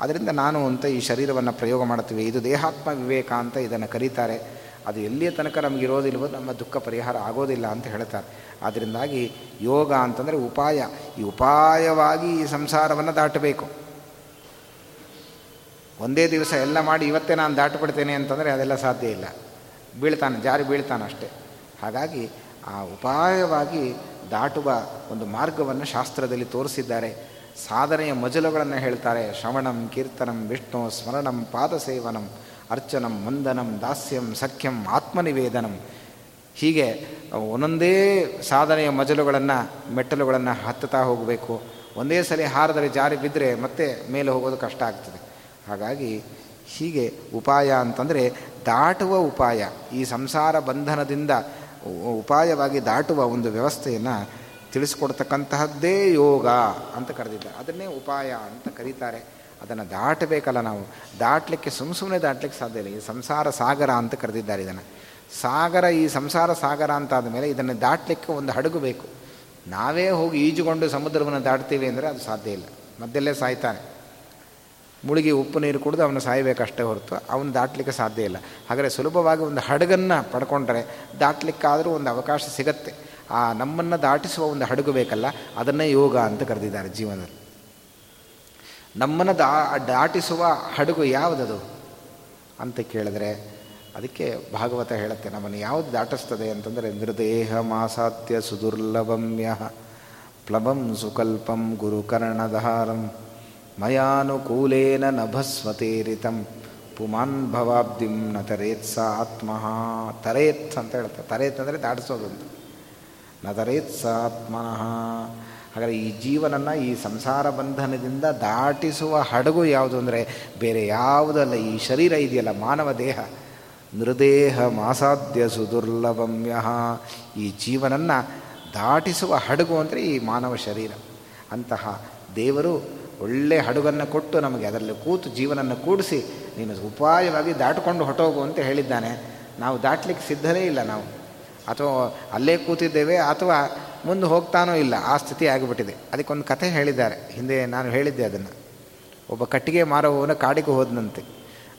ಅದರಿಂದ ನಾನು ಅಂತ ಈ ಶರೀರವನ್ನು ಪ್ರಯೋಗ ಮಾಡ್ತೀವಿ. ಇದು ದೇಹಾತ್ಮ ವಿವೇಕ ಅಂತ ಇದನ್ನು ಕರೀತಾರೆ. ಅದು ಎಲ್ಲಿಯ ತನಕ ನಮಗಿರೋದಿಲ್ವೋ ನಮ್ಮ ದುಃಖ ಪರಿಹಾರ ಆಗೋದಿಲ್ಲ ಅಂತ ಹೇಳ್ತಾರೆ. ಅದರಿಂದಾಗಿ ಯೋಗ ಅಂತಂದರೆ ಉಪಾಯ. ಈ ಉಪಾಯವಾಗಿ ಈ ಸಂಸಾರವನ್ನು ದಾಟಬೇಕು. ಒಂದೇ ದಿವಸ ಎಲ್ಲ ಮಾಡಿ ಇವತ್ತೇ ನಾನು ದಾಟಿಬಿಡ್ತೇನೆ ಅಂತಂದರೆ ಅದೆಲ್ಲ ಸಾಧ್ಯ ಇಲ್ಲ. ಬೀಳ್ತಾನೆ, ಜಾರಿ ಬೀಳ್ತಾನೆ ಅಷ್ಟೇ. ಹಾಗಾಗಿ ಆ ಉಪಾಯವಾಗಿ ದಾಟುವ ಒಂದು ಮಾರ್ಗವನ್ನು ಶಾಸ್ತ್ರದಲ್ಲಿ ತೋರಿಸಿದ್ದಾರೆ. ಸಾಧನೆಯ ಮಜಲುಗಳನ್ನು ಹೇಳ್ತಾರೆ. ಶ್ರವಣಂ, ಕೀರ್ತನಂ, ವಿಷ್ಣು, ಸ್ಮರಣಂ, ಪಾದಸೇವನಂ, ಅರ್ಚನಂ ವಂದನಂ ದಾಸ್ಯಂ, ಸಖ್ಯಂ, ಆತ್ಮನಿವೇದನಂ. ಹೀಗೆ ಒಂದೊಂದೇ ಸಾಧನೆಯ ಮಜಲುಗಳನ್ನು, ಮೆಟ್ಟಲುಗಳನ್ನು ಹತ್ತುತ್ತಾ ಹೋಗಬೇಕು. ಒಂದೇ ಸಲ ಹಾರದರೆ ಜಾರಿ ಬಿದ್ದರೆ ಮತ್ತೆ ಮೇಲೆ ಹೋಗೋದು ಕಷ್ಟ ಆಗ್ತದೆ. ಹಾಗಾಗಿ ಹೀಗೆ ಉಪಾಯ ಅಂತಂದರೆ ದಾಟುವ ಉಪಾಯ. ಈ ಸಂಸಾರ ಬಂಧನದಿಂದ ಉಪಾಯವಾಗಿ ದಾಟುವ ಒಂದು ವ್ಯವಸ್ಥೆಯನ್ನು ತಿಳಿಸ್ಕೊಡ್ತಕ್ಕಂತಹದ್ದೇ ಯೋಗ ಅಂತ ಕರೆದಿದ್ದಾರೆ. ಅದನ್ನೇ ಉಪಾಯ ಅಂತ ಕರೀತಾರೆ. ಅದನ್ನು ದಾಟಬೇಕಲ್ಲ ನಾವು. ದಾಟಲಿಕ್ಕೆ ಸುಮ್ಮ ಸುಮ್ಮನೆ ದಾಟಲಿಕ್ಕೆ ಸಾಧ್ಯ ಇಲ್ಲ. ಈ ಸಂಸಾರ ಸಾಗರ ಅಂತ ಕರೆದಿದ್ದಾರೆ ಇದನ್ನು. ಸಾಗರ, ಈ ಸಂಸಾರ ಸಾಗರ ಅಂತ ಆದಮೇಲೆ ಇದನ್ನು ದಾಟಲಿಕ್ಕೆ ಒಂದು ಹಡಗು ಬೇಕು. ನಾವೇ ಹೋಗಿ ಈಜುಕೊಂಡು ಸಮುದ್ರವನ್ನು ದಾಟ್ತೀವಿ ಅಂದರೆ ಅದು ಸಾಧ್ಯ ಇಲ್ಲ. ಮಧ್ಯಲ್ಲೇ ಸಾಯ್ತಾನೆ. ಮುಳುಗಿ ಉಪ್ಪು ನೀರು ಕುಡಿದು ಅವನು ಸಾಯಬೇಕಷ್ಟೇ ಹೊರತು ಅವನು ದಾಟಲಿಕ್ಕೆ ಸಾಧ್ಯ ಇಲ್ಲ. ಹಾಗಾದರೆ ಸುಲಭವಾಗಿ ಒಂದು ಹಡಗನ್ನು ಪಡ್ಕೊಂಡ್ರೆ ದಾಟಲಿಕ್ಕಾದರೂ ಒಂದು ಅವಕಾಶ ಸಿಗತ್ತೆ. ಆ ನಮ್ಮನ್ನು ದಾಟಿಸುವ ಒಂದು ಹಡಗು ಬೇಕಲ್ಲ, ಅದನ್ನೇ ಯೋಗ ಅಂತ ಕರೆದಿದ್ದಾರೆ ಜೀವನದಲ್ಲಿ. ನಮ್ಮನ್ನು ದಾ, ದಾಟಿಸುವ ಹಡಗು ಯಾವುದದು ಅಂತ ಕೇಳಿದ್ರೆ, ಅದಕ್ಕೆ ಭಾಗವತ ಹೇಳುತ್ತೆ, ನಮ್ಮನ್ನು ಯಾವುದು ದಾಟಿಸ್ತದೆ ಅಂತಂದರೆ, ನಿರ್ದೇಹ ಮಾಸಾತ್ಯ ಸುದುರ್ಲಭಮ್ಯ ಪ್ಲಬಂ ಸುಕಲ್ಪಂ ಗುರುಕರ್ಣಧಾರಂ. ಮಯಾನುಕೂಲೇನ ನಭಸ್ವತೇರಿತಂ ಪುಮಾನ್ ಭವಾಬ್ಧಿಂ ನ ತರೇತ್ಸ ಆತ್ಮಃ ತರೇತ್ ಅಂತ ಹೇಳ್ತಾರೆ। ತರೇತ್ ಅಂದರೆ ದಾಟಿಸೋದು ಅಂತ ನ ತರೇತ್ಸ ಆತ್ಮನಃ। ಹಾಗಾದರೆ ಈ ಜೀವನನ್ನು, ಈ ಸಂಸಾರ ಬಂಧನದಿಂದ ದಾಟಿಸುವ ಹಡಗು ಯಾವುದು ಅಂದರೆ, ಬೇರೆ ಯಾವುದಲ್ಲ, ಈ ಶರೀರ ಇದೆಯಲ್ಲ, ಮಾನವ ದೇಹ। ನೃದೇಹ ಮಾಸಾಧ್ಯ ಸುದುರ್ಲಭಮ್ಯ ಈ ಜೀವನನ್ನು ದಾಟಿಸುವ ಹಡಗು ಅಂದರೆ ಈ ಮಾನವ ಶರೀರ। ಅಂತಹ ದೇವರು ಒಳ್ಳೆ ಹಡಗನ್ನು ಕೊಟ್ಟು ನಮಗೆ ಅದರಲ್ಲಿ ಕೂತು ಜೀವನನ್ನು ಕೂಡಿಸಿ ನೀನು ಉಪಾಯವಾಗಿ ದಾಟಿಕೊಂಡು ಹೊಟ್ಟೋಗು ಅಂತ ಹೇಳಿದ್ದಾನೆ. ನಾವು ದಾಟಲಿಕ್ಕೆ ಸಿದ್ಧನೇ ಇಲ್ಲ ನಾವು. ಅಥವಾ ಅಲ್ಲೇ ಕೂತಿದ್ದೇವೆ ಅಥವಾ ಮುಂದೆ ಹೋಗ್ತಾನೋ ಇಲ್ಲ, ಆ ಸ್ಥಿತಿ ಆಗಿಬಿಟ್ಟಿದೆ. ಅದಕ್ಕೊಂದು ಕಥೆ ಹೇಳಿದ್ದಾರೆ. ಹಿಂದೆ ನಾನು ಹೇಳಿದ್ದೆ ಅದನ್ನು. ಒಬ್ಬ ಕಟ್ಟಿಗೆ ಮಾರುವವನು ಕಾಡಿಗೆ ಹೋದನಂತೆ.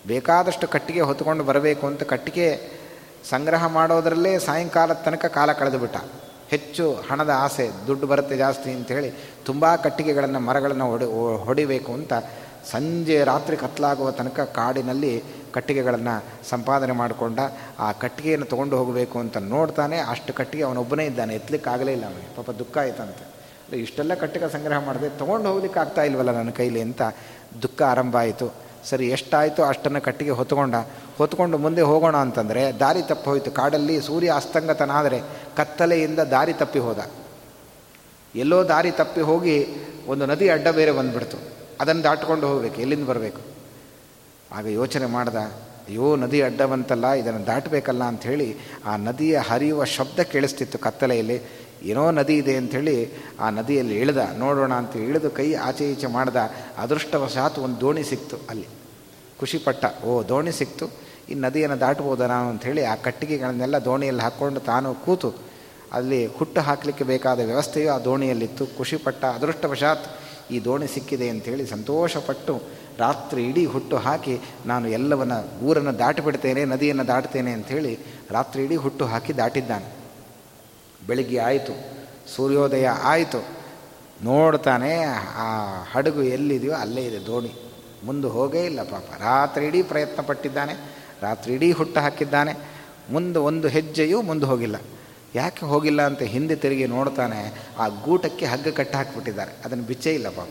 ಬೇಕಾದಷ್ಟು ಕಟ್ಟಿಗೆ ಹೊತ್ಕೊಂಡು ಬರಬೇಕು ಅಂತ ಕಟ್ಟಿಗೆ ಸಂಗ್ರಹ ಮಾಡೋದರಲ್ಲೇ ಸಾಯಂಕಾಲದ ತನಕ ಕಾಲ ಕಳೆದುಬಿಟ್ಟ. ಹೆಚ್ಚು ಹಣದ ಆಸೆ, ದುಡ್ಡು ಬರುತ್ತೆ ಜಾಸ್ತಿ ಅಂಥೇಳಿ ತುಂಬ ಕಟ್ಟಿಗೆಗಳನ್ನು, ಮರಗಳನ್ನು ಹೊಡಿ ಹೊಡಿಬೇಕು ಅಂತ ಸಂಜೆ ರಾತ್ರಿ ಕತ್ಲಾಗುವ ತನಕ ಕಾಡಿನಲ್ಲಿ ಕಟ್ಟಿಗೆಗಳನ್ನು ಸಂಪಾದನೆ ಮಾಡಿಕೊಂಡ ಆ ಕಟ್ಟಿಗೆಯನ್ನು ತೊಗೊಂಡು ಹೋಗಬೇಕು ಅಂತ ನೋಡ್ತಾನೆ, ಅಷ್ಟು ಕಟ್ಟಿಗೆ ಅವನೊಬ್ಬನೇ ಇದ್ದಾನೆ ಎತ್ತಲಿಕ್ಕೆ ಆಗಲೇ ಇಲ್ಲ ಅವನಿಗೆ. ಪಾಪ ದುಃಖ ಆಯ್ತಂತೆ. ಇಷ್ಟೆಲ್ಲ ಕಟ್ಟಿಗೆ ಸಂಗ್ರಹ ಮಾಡಿದೆ, ತೊಗೊಂಡು ಹೋಗ್ಲಿಕ್ಕೆ ಆಗ್ತಾ ಇಲ್ವಲ್ಲ ನನ್ನ ಕೈಲಿ ಅಂತ ದುಃಖ ಆರಂಭ ಆಯಿತು. ಸರಿ, ಎಷ್ಟಾಯಿತು ಅಷ್ಟನ್ನು ಕಟ್ಟಿಗೆ ಹೊತ್ಕೊಂಡ ಹೊತ್ಕೊಂಡು ಮುಂದೆ ಹೋಗೋಣ ಅಂತಂದರೆ ದಾರಿ ತಪ್ಪಿ ಹೋಯಿತು ಕಾಡಲ್ಲಿ ಸೂರ್ಯ ಅಸ್ತಂಗತನಾದರೆ ಕತ್ತಲೆಯಿಂದ ದಾರಿ ತಪ್ಪಿ ಹೋದ. ಎಲ್ಲೋ ದಾರಿ ತಪ್ಪಿ ಹೋಗಿ ಒಂದು ನದಿ ಅಡ್ಡ ಬೇರೆ ಬಂದುಬಿಡ್ತು. ಅದನ್ನು ದಾಟ್ಕೊಂಡು ಹೋಗಬೇಕು, ಎಲ್ಲಿಂದ ಬರಬೇಕು? ಆಗ ಯೋಚನೆ ಮಾಡ್ದ, ಅಯ್ಯೋ, ನದಿ ಅಡ್ಡ ಬಂತಲ್ಲ ಇದನ್ನು ದಾಟಬೇಕಲ್ಲ ಅಂಥೇಳಿ ಆ ನದಿಯ ಹರಿಯುವ ಶಬ್ದ ಕೇಳಿಸ್ತಿತ್ತು ಕತ್ತಲೆಯಲ್ಲಿ. ಏನೋ ನದಿ ಇದೆ ಅಂಥೇಳಿ ಆ ನದಿಯಲ್ಲಿ ಇಳಿದ. ನೋಡೋಣ ಅಂತ ಇಳಿದು ಕೈ ಆಚೆ ಈಚೆ ಮಾಡ್ದ. ಅದೃಷ್ಟವಶಾತ್ ಒಂದು ದೋಣಿ ಸಿಕ್ತು ಅಲ್ಲಿ. ಖುಷಿಪಟ್ಟ, ಓ, ದೋಣಿ ಸಿಕ್ತು. ಈ ನದಿಯನ್ನು ದಾಟ್ಬೋದ ನಾನು ಅಂಥೇಳಿ ಆ ಕಟ್ಟಿಗೆಗಳನ್ನೆಲ್ಲ ದೋಣಿಯಲ್ಲಿ ಹಾಕ್ಕೊಂಡು ತಾನು ಕೂತು ಅಲ್ಲಿ ಹುಟ್ಟು ಹಾಕಲಿಕ್ಕೆ ಬೇಕಾದ ವ್ಯವಸ್ಥೆಯು ಆ ದೋಣಿಯಲ್ಲಿತ್ತು. ಖುಷಿಪಟ್ಟ, ಅದೃಷ್ಟವಶಾತ್ ಈ ದೋಣಿ ಸಿಕ್ಕಿದೆ ಅಂಥೇಳಿ ಸಂತೋಷಪಟ್ಟು ರಾತ್ರಿ ಇಡೀ ಹುಟ್ಟು ಹಾಕಿ ನಾನು ಎಲ್ಲವನ್ನ ಊರನ್ನು ದಾಟಿಬಿಡ್ತೇನೆ, ನದಿಯನ್ನು ದಾಟ್ತೇನೆ ಅಂಥೇಳಿ ರಾತ್ರಿ ಇಡೀ ಹುಟ್ಟು ಹಾಕಿ ದಾಟಿದ್ದಾನೆ. ಬೆಳಿಗ್ಗೆ ಆಯಿತು, ಸೂರ್ಯೋದಯ ಆಯಿತು. ನೋಡ್ತಾನೆ ಆ ಹಡಗು ಎಲ್ಲಿದೆಯೋ ಅಲ್ಲೇ ಇದೆ ದೋಣಿ. ಮುಂದೆ ಹೋಗೇ ಇಲ್ಲ ಪಾಪ. ರಾತ್ರಿ ಇಡೀ ಪ್ರಯತ್ನ ಪಟ್ಟಿದ್ದಾನೆ ರಾತ್ರಿ ಇಡೀ ಹುಟ್ಟು ಹಾಕಿದ್ದಾನೆ. ಮುಂದೆ ಒಂದು ಹೆಜ್ಜೆಯೂ ಮುಂದೆ ಹೋಗಿಲ್ಲ. ಯಾಕೆ ಹೋಗಿಲ್ಲ ಅಂತ ಹಿಂದೆ ತಿರುಗಿ ನೋಡ್ತಾನೆ, ಆ ಗೂಟಕ್ಕೆ ಹಗ್ಗ ಕಟ್ಟಿ ಹಾಕಿಬಿಟ್ಟಿದ್ದಾರೆ. ಅದನ್ನು ಬಿಚ್ಚೇ ಇಲ್ಲ ಪಾಪ.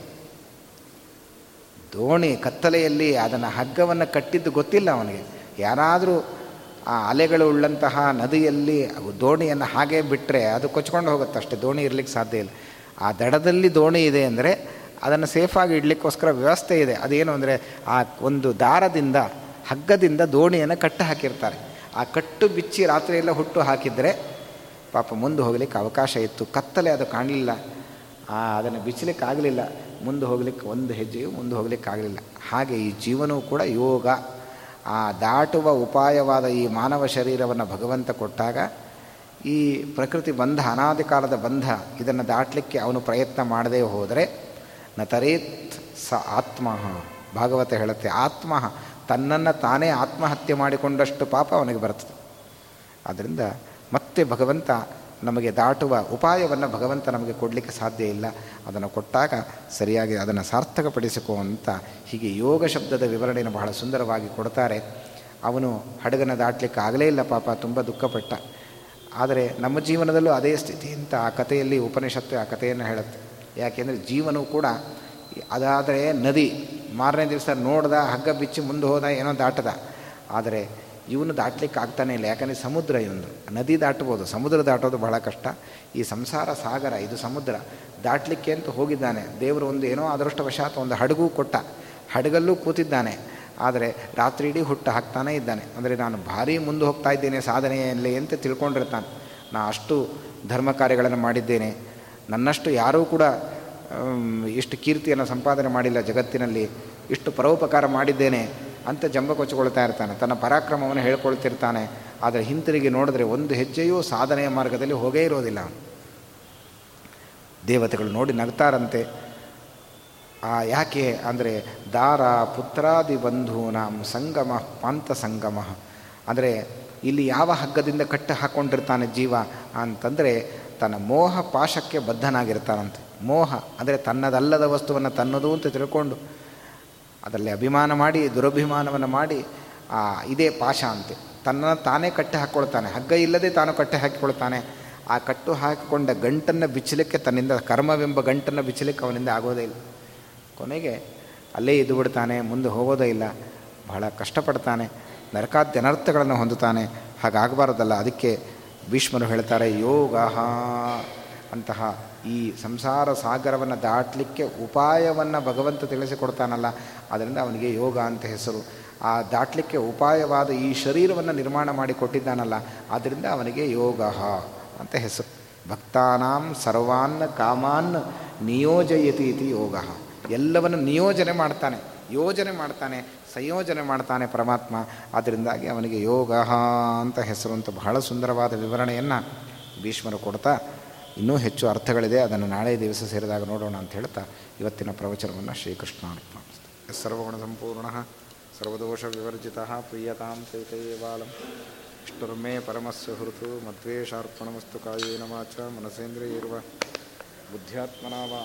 ದೋಣಿ ಕತ್ತಲೆಯಲ್ಲಿ ಅದನ್ನು ಹಗ್ಗವನ್ನು ಕಟ್ಟಿದ್ದು ಗೊತ್ತಿಲ್ಲ ಅವನಿಗೆ. ಯಾರಾದರೂ ಆ ಅಲೆಗಳು ಉಳ್ಳಂತಹ ನದಿಯಲ್ಲಿ ದೋಣಿಯನ್ನು ಹಾಗೆ ಬಿಟ್ಟರೆ ಅದು ಕೊಚ್ಕೊಂಡು ಹೋಗುತ್ತೆ ಅಷ್ಟೇ ದೋಣಿ ಇರಲಿಕ್ಕೆ ಸಾಧ್ಯ ಇಲ್ಲ. ಆ ದಡದಲ್ಲಿ ದೋಣಿ ಇದೆ ಅಂದರೆ ಅದನ್ನು ಸೇಫಾಗಿ ಇಡಲಿಕ್ಕೋಸ್ಕರ ವ್ಯವಸ್ಥೆ ಇದೆ. ಅದೇನು ಅಂದರೆ ಆ ಒಂದು ದಾರದಿಂದ ಹಗ್ಗದಿಂದ ದೋಣಿಯನ್ನು ಕಟ್ಟು ಹಾಕಿರ್ತಾರೆ. ಆ ಕಟ್ಟು ಬಿಚ್ಚಿ ರಾತ್ರಿಯೆಲ್ಲ ಹುಟ್ಟು ಹಾಕಿದರೆ ಪಾಪ ಮುಂದೆ ಹೋಗಲಿಕ್ಕೆ ಅವಕಾಶ ಇತ್ತು. ಕತ್ತಲೆ ಅದು ಕಾಣಲಿಲ್ಲ. ಅದನ್ನು ಬಿಚ್ಚಲಿಕ್ಕೆ ಆಗಲಿಲ್ಲ. ಮುಂದೆ ಹೋಗಲಿಕ್ಕೆ ಒಂದು ಹೆಜ್ಜೆಯು ಮುಂದೆ ಹೋಗಲಿಕ್ಕೆ ಆಗಲಿಲ್ಲ. ಹಾಗೆ ಈ ಜೀವನವೂ ಕೂಡ ಯೋಗ, ಆ ದಾಟುವ ಉಪಾಯವಾದ ಈ ಮಾನವ ಶರೀರವನ್ನು ಭಗವಂತ ಕೊಟ್ಟಾಗ ಈ ಪ್ರಕೃತಿ ಬಂಧ, ಅನಾದಿ ಕಾಲದ ಬಂಧ, ಇದನ್ನು ದಾಟಲಿಕ್ಕೆ ಅವನು ಪ್ರಯತ್ನ ಮಾಡದೇ ಹೋದರೆ ನ ತರೇತ್ ಸ ಆತ್ಮ ಭಾಗವತ ಹೇಳುತ್ತೆ ಆತ್ಮ ತನ್ನನ್ನು ತಾನೇ ಆತ್ಮಹತ್ಯೆ ಮಾಡಿಕೊಂಡಷ್ಟು ಪಾಪ ಅವನಿಗೆ ಬರ್ತದೆ ಆದ್ದರಿಂದ ಮತ್ತೆ ಭಗವಂತ ನಮಗೆ ದಾಟುವ ಉಪಾಯವನ್ನು ಭಗವಂತ ನಮಗೆ ಕೊಡಲಿಕ್ಕೆ ಸಾಧ್ಯ ಇಲ್ಲ. ಅದನ್ನು ಕೊಟ್ಟಾಗ ಸರಿಯಾಗಿ ಅದನ್ನು ಸಾರ್ಥಕಪಡಿಸಿಕೋ ಹೀಗೆ ಯೋಗ ಶಬ್ದದ ವಿವರಣೆಯನ್ನು ಬಹಳ ಸುಂದರವಾಗಿ ಕೊಡ್ತಾರೆ. ಅವನು ಹಡಗನ ದಾಟಲಿಕ್ಕೆ ಆಗಲೇ ಇಲ್ಲ ಪಾಪ, ತುಂಬ ದುಃಖಪಟ್ಟ. ಆದರೆ ನಮ್ಮ ಜೀವನದಲ್ಲೂ ಅದೇ ಸ್ಥಿತಿ. ಅಂತ ಆ ಕಥೆಯಲ್ಲಿ ಉಪನಿಷತ್ತು ಆ ಕಥೆಯನ್ನು ಹೇಳುತ್ತೆ. ಯಾಕೆಂದರೆ ಜೀವನವು ಕೂಡ ಅದಾದರೆ ನದಿ, ಮಾರನೇ ದಿವಸ ನೋಡ್ದ ಹಗ್ಗ ಬಿಚ್ಚಿ ಮುಂದೆ ಹೋದ ಏನೋ ದಾಟದ. ಆದರೆ ಇವನು ದಾಟಲಿಕ್ಕೆ ಆಗ್ತಾನೆ ಇಲ್ಲ, ಯಾಕಂದರೆ ಸಮುದ್ರ ಇವನು ನದಿ ದಾಟ್ಬೋದು, ಸಮುದ್ರ ದಾಟೋದು ಬಹಳ ಕಷ್ಟ. ಈ ಸಂಸಾರ ಸಾಗರ, ಇದು ಸಮುದ್ರ. ದಾಟಲಿಕ್ಕೆ ಅಂತ ಹೋಗಿದ್ದಾನೆ. ದೇವರು ಒಂದು ಏನೋ ಅದೃಷ್ಟವಶಾತ್ ಒಂದು ಹಡಗು ಕೊಟ್ಟ. ಹಡಗಲ್ಲೂ ಕೂತಿದ್ದಾನೆ. ಆದರೆ ರಾತ್ರಿ ಇಡೀ ಹುಟ್ಟು ಹಾಕ್ತಾನೇ ಇದ್ದಾನೆ. ಅಂದರೆ ನಾನು ಭಾರಿ ಮುಂದೆ ಹೋಗ್ತಾ ಇದ್ದೇನೆ ಸಾಧನೆಯಲ್ಲಿ ಅಂತ ತಿಳ್ಕೊಂಡಿರ್ತಾನೆ. ನಾ ಅಷ್ಟು ಧರ್ಮ ಕಾರ್ಯಗಳನ್ನು ಮಾಡಿದ್ದೇನೆ. ನನ್ನಷ್ಟು ಯಾರೂ ಕೂಡ ಇಷ್ಟು ಕೀರ್ತಿಯನ್ನು ಸಂಪಾದನೆ ಮಾಡಿಲ್ಲ ಜಗತ್ತಿನಲ್ಲಿ, ಇಷ್ಟು ಪರೋಪಕಾರ ಮಾಡಿದ್ದೇನೆ ಅಂತ ಜಂಬ ಕೊಚ್ಚಿಕೊಳ್ತಾ ಇರ್ತಾನೆ, ತನ್ನ ಪರಾಕ್ರಮವನ್ನು ಹೇಳ್ಕೊಳ್ತಿರ್ತಾನೆ. ಆದರೆ ಹಿಂತಿರುಗಿ ನೋಡಿದ್ರೆ ಒಂದು ಹೆಜ್ಜೆಯೂ ಸಾಧನೆಯ ಮಾರ್ಗದಲ್ಲಿ ಹೋಗೇ ಇರೋದಿಲ್ಲ. ದೇವತೆಗಳು ನೋಡಿ ನಗ್ತಾರಂತೆ. ಆ ಯಾಕೆ ಅಂದರೆ, ದಾರ ಪುತ್ರಾದಿ ಬಂಧೂನಾಂ ಸಂಗಮ ಪಾಂತ ಸಂಗಮ. ಅಂದರೆ, ಇಲ್ಲಿ ಯಾವ ಹಗ್ಗದಿಂದ ಕಟ್ಟಿ ಹಾಕ್ಕೊಂಡಿರ್ತಾನೆ ಜೀವ ಅಂತಂದರೆ ತನ್ನ ಮೋಹ ಪಾಶಕ್ಕೆ ಬದ್ಧನಾಗಿರ್ತಾನಂತೆ. ಮೋಹ ಅಂದರೆ ತನ್ನದಲ್ಲದ ವಸ್ತುವನ್ನು ತನ್ನದು ಅಂತ ತಿಳ್ಕೊಂಡು ಅದರಲ್ಲಿ ಅಭಿಮಾನ ಮಾಡಿ, ದುರಭಿಮಾನವನ್ನು ಮಾಡಿ, ಆ, ಇದೇ ಪಾಶ ಅಂತೆ. ತನ್ನ ತಾನೇ ಕಟ್ಟೆ ಹಾಕ್ಕೊಳ್ತಾನೆ ಹಗ್ಗ ಇಲ್ಲದೆ ತಾನು ಕಟ್ಟೆ ಹಾಕಿಕೊಳ್ತಾನೆ. ಆ ಕಟ್ಟು ಹಾಕಿಕೊಂಡ ಗಂಟನ್ನು ಬಿಚ್ಚಲಿಕ್ಕೆ ತನ್ನಿಂದ, ಕರ್ಮವೆಂಬ ಗಂಟನ್ನು ಬಿಚ್ಚಲಿಕ್ಕೆ ಅವನಿಂದ ಆಗೋದೇ ಇಲ್ಲ. ಕೊನೆಗೆ ಅಲ್ಲೇ ಇದ್ದು ಬಿಡ್ತಾನೆ, ಮುಂದೆ ಹೋಗೋದೇ ಇಲ್ಲ. ಬಹಳ ಕಷ್ಟಪಡ್ತಾನೆ. ನರಕಾದ್ಯನರ್ಥಗಳನ್ನು ಹೊಂದುತ್ತಾನೆ. ಹಾಗಾಗಬಾರ್ದಲ್ಲ. ಅದಕ್ಕೆ ಭೀಷ್ಮರು ಹೇಳ್ತಾರೆ ಯೋಗ ಅಂತಹ ಈ ಸಂಸಾರ ಸಾಗರವನ್ನು ದಾಟಲಿಕ್ಕೆ ಉಪಾಯವನ್ನು ಭಗವಂತ ತಿಳಿಸಿಕೊಡ್ತಾನಲ್ಲ, ಅದರಿಂದ ಅವನಿಗೆ ಯೋಗ ಅಂತ ಹೆಸರು. ಆ ದಾಟಲಿಕ್ಕೆ ಉಪಾಯವಾದ ಈ ಶರೀರವನ್ನು ನಿರ್ಮಾಣ ಮಾಡಿ ಕೊಟ್ಟಿದ್ದಾನಲ್ಲ ಆದ್ದರಿಂದ ಅವನಿಗೆ ಯೋಗ ಅಂತ ಹೆಸರು. ಭಕ್ತಾನಾಂ ಸರ್ವಾನ್ ಕಾಮಾನ್ ನಿಯೋಜಯತಿ ಇತಿ ಯೋಗ. ಎಲ್ಲವನ್ನು ನಿಯೋಜನೆ ಮಾಡ್ತಾನೆ, ಯೋಜನೆ ಮಾಡ್ತಾನೆ. ಸಂಯೋಜನೆ ಮಾಡ್ತಾನೆ ಪರಮಾತ್ಮ. ಅದರಿಂದಾಗಿ ಅವನಿಗೆ ಯೋಗ ಅಂತ ಹೆಸರು ಅಂತ ಬಹಳ ಸುಂದರವಾದ ವಿವರಣೆಯನ್ನು ಭೀಷ್ಮರು ಕೊಡ್ತಾ ಇನ್ನೂ ಹೆಚ್ಚು ಅರ್ಥಗಳಿದೆ. ಅದನ್ನು ನಾಳೆ ದಿವಸ ಸೇರಿದಾಗ ನೋಡೋಣ ಅಂತ ಹೇಳ್ತಾ ಇವತ್ತಿನ ಪ್ರವಚನವನ್ನು ಶ್ರೀಕೃಷ್ಣ ಸರ್ವಗುಣ ಸಂಪೂರ್ಣ, ಸರ್ವದೋಷ ವಿವರ್ಜಿತ, ಪ್ರಿಯತಾಂ ಚೈತಯೇವಾಲಂ ಇಷ್ಟುರ್ಮೇ ಪರಮಸ್ಯ ಹುರುತು ಮದ್ವೇಷಾರ್ಪಣಮಸ್ತು ಕಾಯೇನ ವಾಚ ಮನಸೇಂದ್ರಿಯರ್ವ ಬುದ್ಧ್ಯಾತ್ಮನಾ ವಾ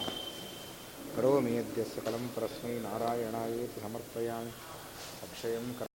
ಕರೋಮಿ ಯದ್ಯಸ್ಯ ಕಲಂ ಪರಸ್ಮೈ ನಾರಾಯಣಾಯೇತಿ ಸಮರ್ಪಯಾಮಿ. 哎呀！我搞。